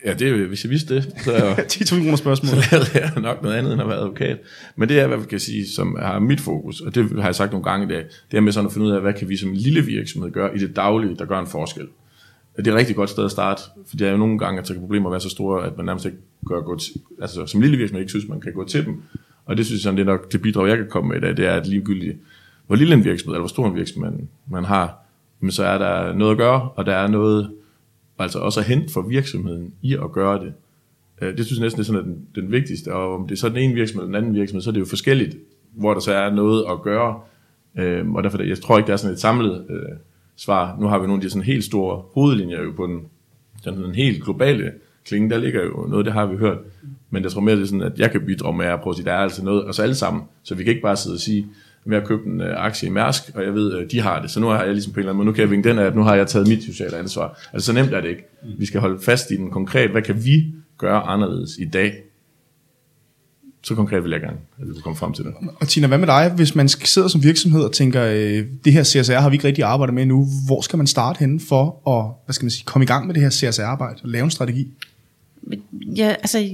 Ja, det hvis jeg vidste det, så er jeg 10.000 kroner spørgsmål. så lavede jeg nok noget andet end at være advokat. Men det er, hvad vi kan sige, som har mit fokus, og det har jeg sagt nogle gange i dag, det er med sådan at finde ud af, hvad kan vi som en lille virksomhed gøre i det daglige, der gør en forskel. Det er et rigtig godt sted at starte, for det er jo nogle gange, at så kan problemer være så store, at man nærmest ikke gør gå til, altså som lille virksomhed ikke synes, man kan gå til dem. Og det synes jeg, det er nok det bidrag, jeg kan komme med i dag, det er, at ligegyldigt, hvor lille en virksomhed, eller hvor stor en virksomhed man, man har, men så er der noget at gøre, og der er noget, altså også at hente for virksomheden i at gøre det. Øh, det synes jeg næsten er sådan, at den, den vigtigste, og om det er så den ene virksomhed eller den anden virksomhed, så er det jo forskelligt, hvor der så er noget at gøre. Øh, og derfor, jeg tror ikke, der er sådan et samlet øh, svar. Nu har vi nogle af de sådan helt store hovedlinjer jo på den, den, den helt globale klinge, der ligger jo noget, det har vi hørt. Men jeg tror mere, det er sådan, at jeg kan bidrage med at prøve at sige, der er altså noget, og så alle sammen. Så vi kan ikke bare sidde og sige, at jeg har købt en uh, aktie i Mærsk, og jeg ved, at de har det. Så nu har jeg ligesom på en eller anden måde, nu kan jeg vinke den af, at nu har jeg taget mit sociale ansvar. Altså så nemt er det ikke. Vi skal holde fast i den konkret. Hvad kan vi gøre anderledes i dag? Så konkret vil jeg gerne, at vi kan komme frem til det. Og Tina, hvad med dig, hvis man sidder som virksomhed og tænker, øh, det her CSR har vi ikke rigtig arbejdet med nu, hvor skal man starte henne for at hvad skal man sige, komme i gang med det her CSR-arbejde og lave en strategi? Ja, altså,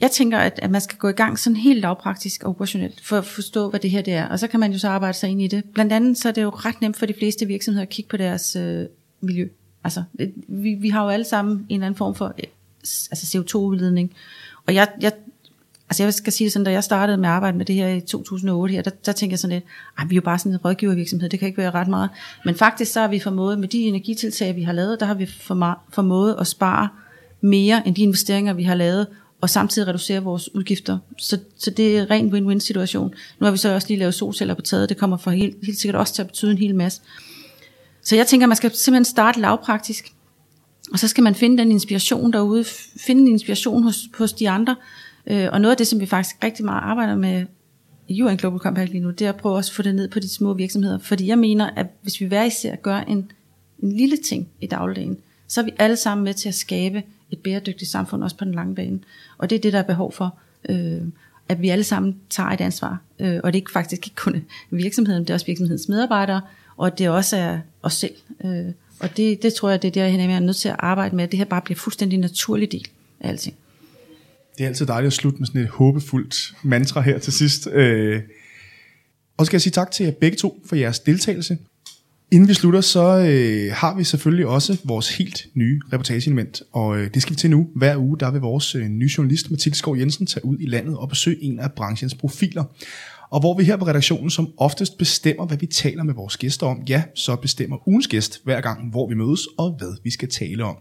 jeg tænker, at, at man skal gå i gang sådan helt lavpraktisk og operationelt, for at forstå, hvad det her det er. Og så kan man jo så arbejde sig ind i det. Blandt andet så er det jo ret nemt for de fleste virksomheder at kigge på deres øh, miljø. Altså, det, vi, vi har jo alle sammen en eller anden form for øh, altså CO2-udledning. Og jeg, jeg, altså jeg skal sige det sådan, da jeg startede med at arbejde med det her i 2008, her, der, der tænkte jeg sådan lidt, vi er jo bare sådan en rådgivervirksomhed, det kan ikke være ret meget. Men faktisk så har vi formået, med de energitiltag, vi har lavet, der har vi formået at spare mere end de investeringer, vi har lavet, og samtidig reducere vores udgifter. Så, så det er en ren win-win situation. Nu har vi så også lige lavet solceller på taget, det kommer for helt, helt sikkert også til at betyde en hel masse. Så jeg tænker, man skal simpelthen starte lavpraktisk, og så skal man finde den inspiration derude, finde en inspiration hos, hos de andre. Øh, og noget af det, som vi faktisk rigtig meget arbejder med i UN Global Compact lige nu, det er at prøve også at få det ned på de små virksomheder. Fordi jeg mener, at hvis vi hver især gør en, en lille ting i dagligdagen, så er vi alle sammen med til at skabe et bæredygtigt samfund, også på den lange bane. Og det er det, der er behov for, øh, at vi alle sammen tager et ansvar. Øh, og det er ikke faktisk ikke kun virksomheden, det er også virksomhedens medarbejdere, og det også er os selv. Øh, og det, det tror jeg, det er der, jeg er nødt til at arbejde med, at det her bare bliver fuldstændig naturlig del af alting. Det er altid dejligt at slutte med sådan et håbefuldt mantra her til sidst. Øh, og så skal jeg sige tak til jer begge to for jeres deltagelse. Inden vi slutter, så øh, har vi selvfølgelig også vores helt nye reportageelement, og øh, det skal vi til nu. Hver uge, der vil vores øh, nye journalist, Mathilde Skov Jensen, tage ud i landet og besøge en af branchens profiler. Og hvor vi her på redaktionen som oftest bestemmer, hvad vi taler med vores gæster om, ja, så bestemmer ugens gæst hver gang, hvor vi mødes og hvad vi skal tale om.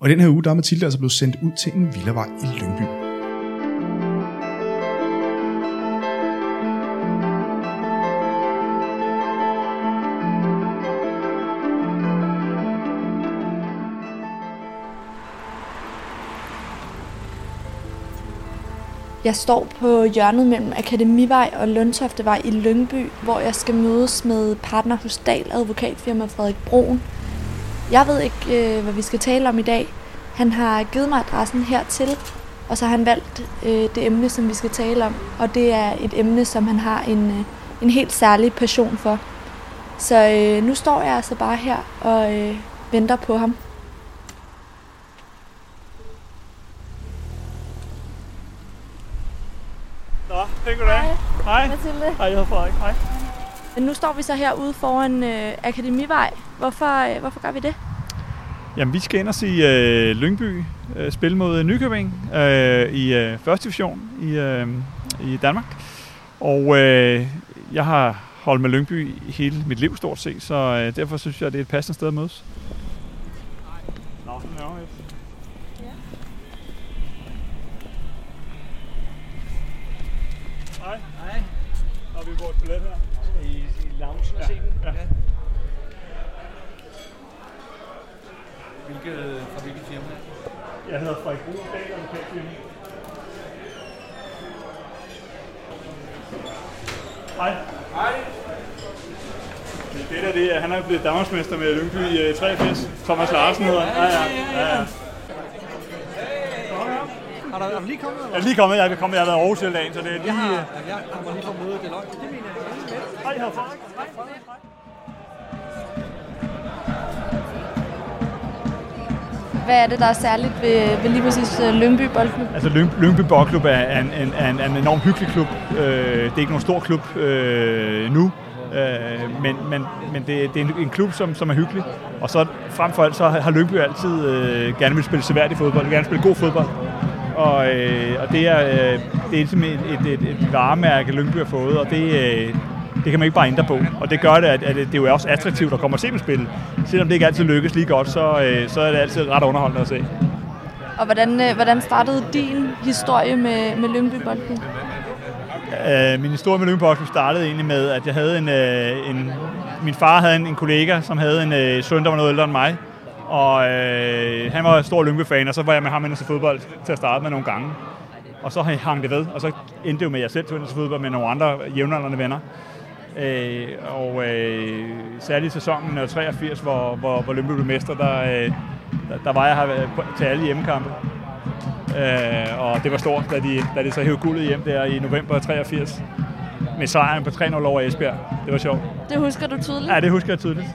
Og den her uge, der er Mathilde altså blevet sendt ud til en villavej i Lyngby. Jeg står på hjørnet mellem Akademivej og Lundtoftevej i Lyngby, hvor jeg skal mødes med partner hos Dal advokatfirma Frederik Broen. Jeg ved ikke, øh, hvad vi skal tale om i dag. Han har givet mig adressen hertil, og så har han valgt øh, det emne, som vi skal tale om. Og det er et emne, som han har en, øh, en helt særlig passion for. Så øh, nu står jeg altså bare her og øh, venter på ham. Nå, det goddag. Hej. Mathilde. Hej, jeg hedder Frederik. Hej. Men nu står vi så herude foran øh, Akademivej. Hvorfor, øh, hvorfor gør vi det? Jamen, vi skal ind og se øh, Lyngby øh, spille mod Nykøbing øh, i øh, første division i, øh, i Danmark. Og øh, jeg har holdt med Lyngby hele mit liv stort set, så øh, derfor synes jeg, det er et passende sted at mødes. Hej. Har vi vores billet her? I, i loungen og se den? Ja. Hvilke, fra hvilket firma? Jeg hedder Frederik Brun, Dahl Advokatfirma. Hej. Hej. Det der, det er, han er blevet Danmarksmester med Lyngby i øh, 83. Thomas Larsen hedder han. Ja, ja, ja. ja. Har der, er du lige kommet? Jeg Eller? er lige kommet, jeg er kommet, jeg har været i Aarhus hele dagen, så det er lige... Jeg, har, jeg kommer lige fra mødet. Det er løgn. Det mener jeg. Hej, jeg hedder Frederik. Hvad er det, der er særligt ved, ved lige præcis øh, Lyngby Boldklub? Altså Lyng, Lyngby Boldklub er en, en, en, en enormt hyggelig klub. Øh, det er ikke nogen stor klub øh, nu, øh, men, men, men det, det er en, en klub, som, som er hyggelig. Og så frem for alt, så har Lyngby altid øh, gerne vil spille seværdig fodbold, gerne vil spille god fodbold. Og, øh, og det er, øh, det er simpelthen et, et, et, et varemærke, Lyngby har fået, og det, øh, det kan man ikke bare ændre på. Og det gør det, at, at det er jo også attraktivt at komme og se dem spille. Selvom det ikke altid lykkes lige godt, så, øh, så er det altid ret underholdende at se. Og hvordan, øh, hvordan startede din historie med, med Lyngby Boldklub? Uh, min historie med Lyngby Boldklub startede egentlig med, at jeg havde en, uh, en min far havde en, en kollega, som havde en uh, søn, der var noget ældre end mig. Og uh, han var stor Lyngby-fan, og så var jeg med ham inde til fodbold til at starte med nogle gange. Og så hang det ved, og så endte det jo med, at jeg selv tog ind til fodbold med nogle andre jævnaldrende venner. Øh, og øh, særligt i sæsonen øh, 83, hvor, hvor, hvor Lyngby blev mester, der, øh, der, der var jeg her øh, til alle hjemmekampe. Øh, og det var stort, da de, da de så hævde guldet hjem der i november 83 med sejren på 3-0 over Esbjerg. Det var sjovt. Det husker du tydeligt? Ja, det husker jeg tydeligt.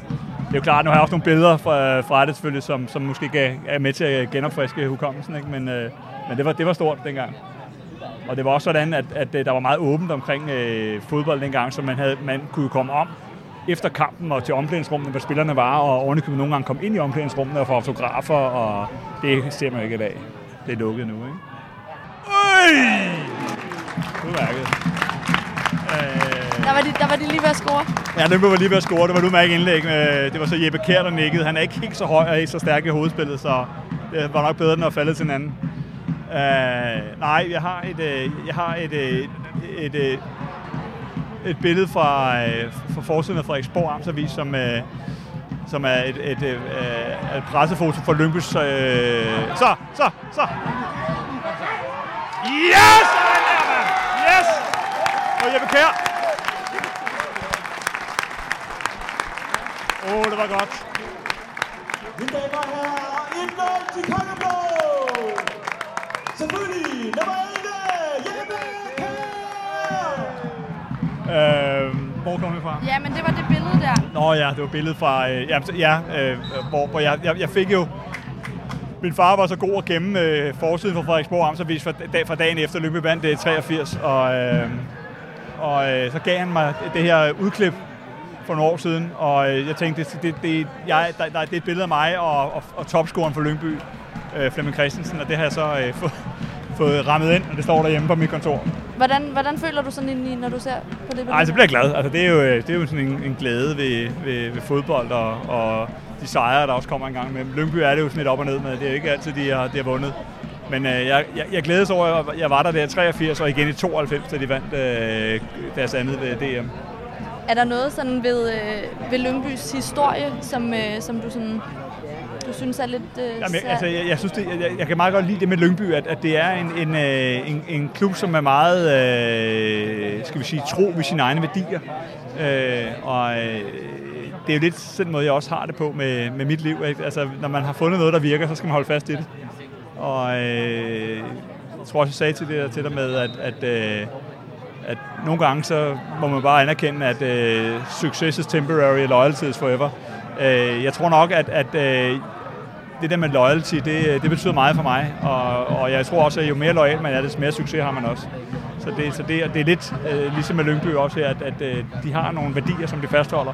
Det er jo klart, nu har jeg også nogle billeder fra, fra det selvfølgelig, som, som måske gav, er med til at genopfriske hukommelsen, ikke? Men, øh, men det, var, det var stort dengang. Og det var også sådan, at, at øh, der var meget åbent omkring øh, fodbold dengang, så man, havde, man kunne komme om efter kampen og til omklædningsrummene, hvor spillerne var, og ovenikøbet nogle gange kom ind i omklædningsrummene og få autografer, og det ser man jo ikke i dag. Det er lukket nu, ikke? Øj! Udmærket. Øh, der var, de, der var de lige ved at score. Ja, den var lige ved at score. Det var et udmærket indlæg. Øh, det var så Jeppe Kjær, der nikkede. Han er ikke helt så høj og ikke så stærk i hovedspillet, så det var nok bedre, end at falde til hinanden. Uh, øh, nej, jeg har et, øh, jeg har et, et, et, et billede fra, fra forsiden af Frederiksborg Amtsavis, som, som er et, et, et, et pressefoto for Lyngby's... Uh, så, så, så! Yes! Yes! Og Jeppe Kjær! Åh, oh, det var godt. Mine damer og herrer, indvalgt til Kongeblå! Selvfølgelig nummer 11, Jeppe Kjær! Øh, hvor kom det fra? Ja, men det var det billede der. Nå ja, det var billedet fra... Øh, ja, ja øh, hvor, hvor jeg, jeg, jeg fik jo... Min far var så god at gemme øh, forsiden for Frederiksborg Amtsavis fra, dag, fra dagen efter Lyngby vandt det 83, og, øh, og øh, så gav han mig det her udklip for nogle år siden, og øh, jeg tænkte, det, det, det, jeg, der, der, det er et billede af mig og, og, og topscoren for Lyngby, øh, Flemming Christensen, og det har jeg så øh, fået, fået rammet ind, og det står derhjemme på mit kontor. Hvordan, hvordan føler du sådan indeni, når du ser på det billede? Ej, så bliver jeg glad. Altså, det er jo, øh, det er jo sådan en, en glæde ved, ved, ved fodbold og, og de sejre, der også kommer en gang med. Lyngby er det jo sådan lidt op og ned med. Det er jo ikke altid, de har, de har vundet. Men øh, jeg, jeg, jeg glædes over, at jeg var der der i 83 og igen i 92, da de vandt øh, deres andet ved DM. Er der noget sådan ved, øh, ved Lyngbys historie, som, øh, som du sådan du synes er lidt øh, Jamen, jeg, altså, jeg, jeg, synes, det, jeg, jeg kan meget godt lide det med Lyngby, at, at det er en, en, øh, en, en klub, som er meget, øh, skal vi sige, tro ved sine egne værdier. Øh, og øh, det er jo lidt sådan en måde, jeg også har det på med, med mit liv. Ikke? Altså, når man har fundet noget, der virker, så skal man holde fast i det. Og øh, jeg tror også, jeg sagde til, det, til dig med, at, at, øh, at nogle gange så må man bare anerkende, at øh, success is temporary, loyalty is forever. Øh, jeg tror nok, at, at øh, det der med loyalty, det, det betyder meget for mig, og, og jeg tror også, at jo mere loyal man er, des mere succes har man også. Så det, så det, det er lidt øh, ligesom med Lyngby også her, at, at øh, de har nogle værdier, som de fastholder,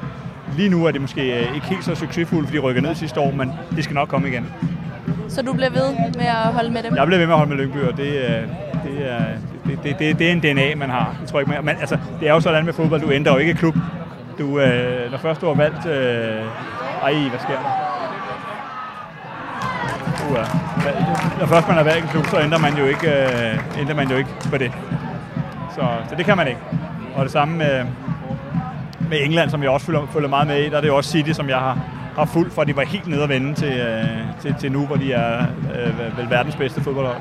lige nu er det måske øh, ikke helt så succesfuldt, fordi de rykker ned sidste år, men det skal nok komme igen. Så du bliver ved med at holde med dem? Jeg bliver ved med at holde med Lyngby, og det, er- det, er, det, det, det, det er en DNA, man har. Det tror jeg ikke, man, men altså, det er jo sådan med fodbold, du ændrer jo ikke klub. Du, øh, når først du har valgt... Øh, ej, hvad sker der? Uh, når først man har valgt en klub, så ændrer man jo ikke, øh, ændrer man jo ikke på det. Så, så det kan man ikke. Og det samme med, med England, som jeg også følger, følger meget med i. Der er det jo også City, som jeg har, har fulgt, for de var helt nede at vende til, øh, til, til nu, hvor de er øh, vel verdens bedste fodboldhold.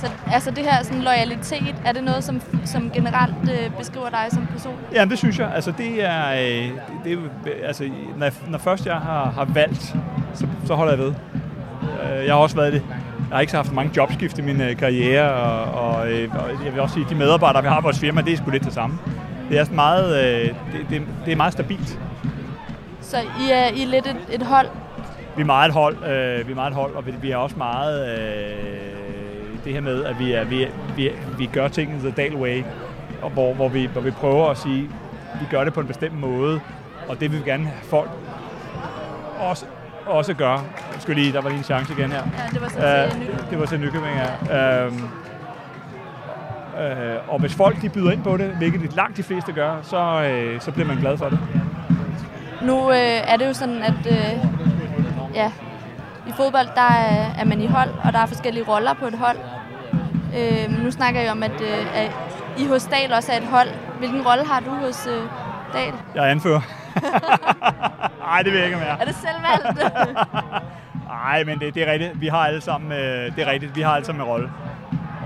Så altså det her sådan loyalitet, er det noget, som, som generelt øh, beskriver dig som person? Ja, det synes jeg. Altså, det er, øh, det, altså, når, når først jeg har, har valgt, så, så holder jeg ved. Øh, Jeg har også været det. Jeg har ikke haft mange jobskift i min øh, karriere, og, og, øh, og jeg vil også sige, at de medarbejdere, vi har i vores firma, det er sgu lidt det samme. Det er meget, øh, det, det, det er meget stabilt. Så I er, I er lidt et, et hold? Vi er meget et hold, øh, vi er meget et hold, og vi, vi er også meget øh, det her med, at vi, er, vi, vi, vi gør tingene the Dale way, og hvor, hvor, vi, hvor vi prøver at sige, vi gør det på en bestemt måde, og det vil vi gerne have folk også, også gøre. Skulle lige, der var lige en chance igen her. Ja, det var så til Nykøbing. det var til Nykøbing, ja. Øhm, øh, og hvis folk de byder ind på det, hvilket de langt de fleste gør, så, øh, så bliver man glad for det. Nu øh, er det jo sådan, at øh, ja, i fodbold, der er, er man i hold, og der er forskellige roller på et hold. Øh, nu snakker jeg om, at, øh, at I hos Dal også er et hold. Hvilken rolle har du hos øh, Dal? Jeg er anfører. Nej, det vil jeg ikke mere. Er det selvvalgt? Nej, men det, det er rigtigt. Vi har alle sammen, øh, det er rigtigt. Vi har alle sammen en rolle.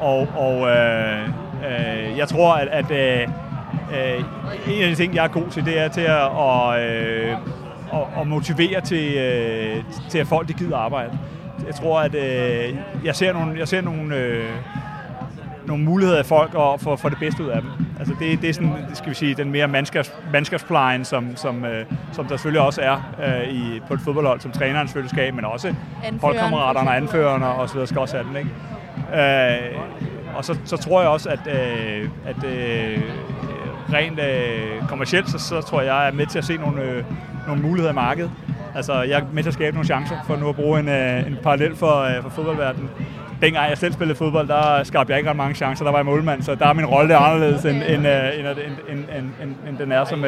Og, og øh, øh, jeg tror, at, at øh, øh, en af de ting, jeg er god til, det er til at, og, øh, at, at motivere til, øh, til, at folk de gider arbejde. Jeg tror, at øh, jeg ser nogle, jeg ser nogle, øh, nogle muligheder af folk og for, for det bedste ud af dem. Altså det, det er sådan, skal vi sige, den mere mandskabs, mandskabsplejen, som, som, øh, som der selvfølgelig også er øh, i, på et fodboldhold, som træneren selvfølgelig skal, have, men også holdkammeraterne og anførerne og så videre skal også have den. Ikke? Øh, og så, så tror jeg også, at, øh, at øh, rent øh, kommercielt, så, så tror jeg, jeg er med til at se nogle, øh, nogle muligheder i markedet. Altså, jeg er med til at skabe nogle chancer for nu at bruge en, øh, en parallel for, øh, for fodboldverdenen. Dengang jeg selv spillede fodbold, der skabte jeg ikke ret mange chancer. Der var jeg målmand, så der er min rolle anderledes, end, end, øh, end, end, end, end, end, den er som,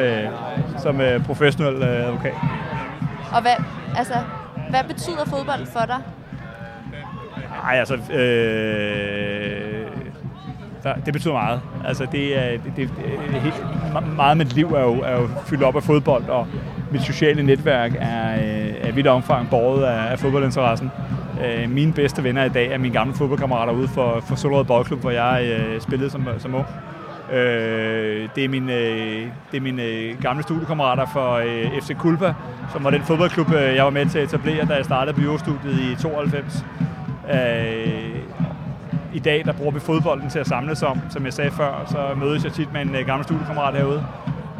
som professionel advokat. og hvad, altså, hvad betyder fodbold for dig? Nej, altså... Øh, der, det betyder meget. Altså, det er, det, det, det meget af mit liv er jo, er jo fyldt op af fodbold, og mit sociale netværk er, øh, er i vidt omfang båret af, af fodboldinteressen. Øh, mine bedste venner i dag er mine gamle fodboldkammerater ude for, for Solrød Boldklub, hvor jeg øh, spillede som, som ung. Øh, det er mine, øh, det er mine øh, gamle studiekammerater fra øh, FC Kulpa, som var den fodboldklub, øh, jeg var med til at etablere, da jeg startede på i 92. Øh, I dag der bruger vi fodbolden til at samles om. Som jeg sagde før, så mødes jeg tit med en øh, gammel studiekammerat herude.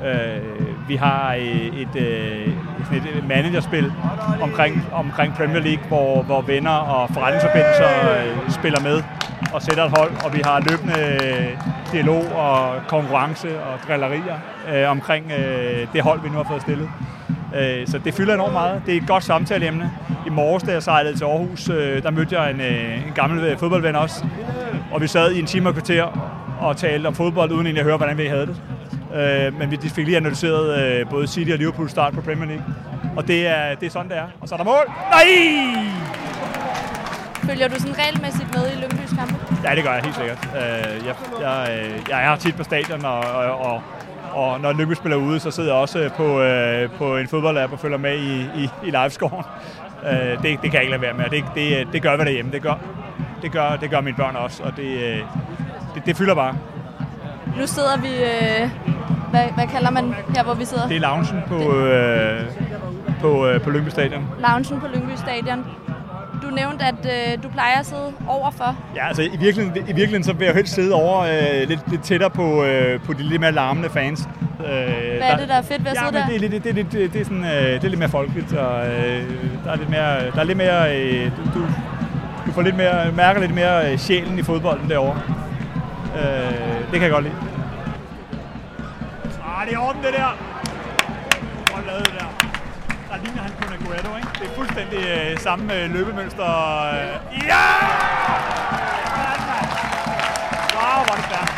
Øh, vi har øh, et, øh, et, et managerspil omkring, omkring Premier League, hvor, hvor venner og forretningsforbindelser øh, spiller med og sætter et hold, og vi har løbende dialog og konkurrence og drillerier øh, omkring øh, det hold, vi nu har fået stillet. Øh, så det fylder enormt meget. Det er et godt samtaleemne. I morges, da jeg sejlede til Aarhus, øh, der mødte jeg en, øh, en gammel fodboldven også. Og vi sad i en time og kvarter og talte om fodbold, uden egentlig at høre, hvordan vi havde det. Øh, men vi fik lige analyseret øh, både City og Liverpool start på Premier League. Og det er, det er sådan, det er. Og så er der mål. Nej! Følger du sådan regelmæssigt med i Lyngbys kampe? Ja, det gør jeg helt sikkert. Øh, jeg, jeg, øh, jeg er tit på stadion, og, og, og, og når Lyngby spiller ude, så sidder jeg også på, øh, på en fodboldlab og følger med i, i, i livescoren. Øh, det, det kan jeg ikke lade være med, og det, det, det gør vi derhjemme. Det gør, det, gør, det gør mine børn også, og det, øh, det, det fylder bare. Nu sidder vi... Øh, hvad, hvad kalder man her, hvor vi sidder? Det er loungen på, øh, på, øh, på Lyngby Stadion. Loungen på Lyngby Stadion. Du nævnte, at øh, du plejer at sidde overfor. Ja, altså i virkeligheden, i virkeligheden så vil jeg helst sidde over øh, lidt, lidt tættere på, øh, på de lidt mere larmende fans. Øh, Hvad er det, der er fedt ved at ja, sidde der? det er, lidt, det, er lidt, det, er sådan, øh, det er lidt mere folkeligt, og øh, der er lidt mere, der er lidt mere øh, du, du, du får lidt mere, mærker lidt mere øh, sjælen i fodbolden derovre. Øh, det kan jeg godt lide. Ah, det er orden, det der. Godt lavet det der. Der ligner han kun Aguero, ikke? Det er fuldstændig øh, samme øh, løbemønster. Øh. Ja! Wow, ah, hvor er det klart.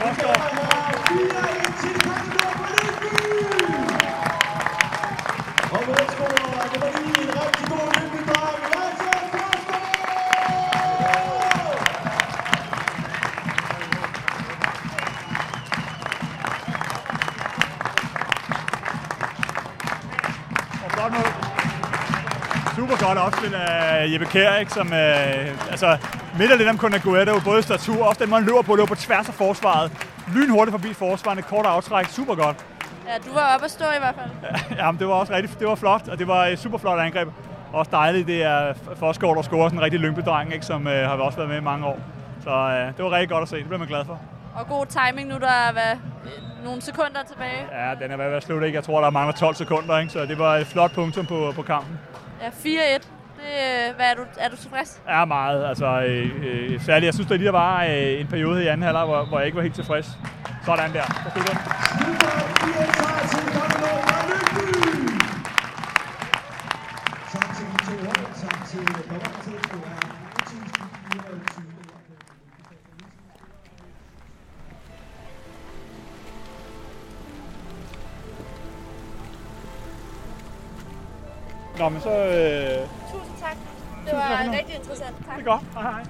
Let's go. Super godt opspil af Jeppe Kjær, ikke? Som, øh, altså, midt af lidt om kun Aguero, både statur og også den måde, han løber på, løber på tværs af forsvaret. Lynhurtigt forbi forsvaret, kort aftræk, super godt. Ja, du var oppe at stå i hvert fald. Jamen, det var også rigtig, det var flot, og det var et super flot angreb. Også dejligt, det er Forsgaard, der scorer sådan en rigtig lyngby ikke? som øh, har også været med i mange år. Så øh, det var rigtig godt at se, det blev man glad for. Og god timing nu, der er hvad, nogle sekunder tilbage. Ja, den er ved at være slut, ikke? Jeg tror, der mangler 12 sekunder, ikke? så det var et flot punktum på, på kampen. Ja, 4-1. Det, øh, hvad er, du, er du tilfreds? Ja, meget. Altså, øh, øh, særligt, jeg synes, der lige der var øh, en periode i anden halvleg, hvor, hvor jeg ikke var helt tilfreds. Sådan der. Så Nå, men så... Øh, Tusind tak. Det var nu. rigtig interessant. Tak. det er godt. Hej, hej.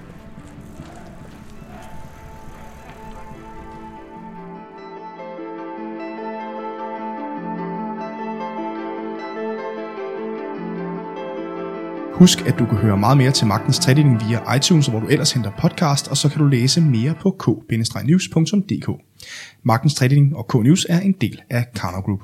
Husk, at du kan høre meget mere til Magtens Tredeling via iTunes, hvor du ellers henter podcast, og så kan du læse mere på k-news.dk. Magtens Tredeling og K-News er en del af Karner Group.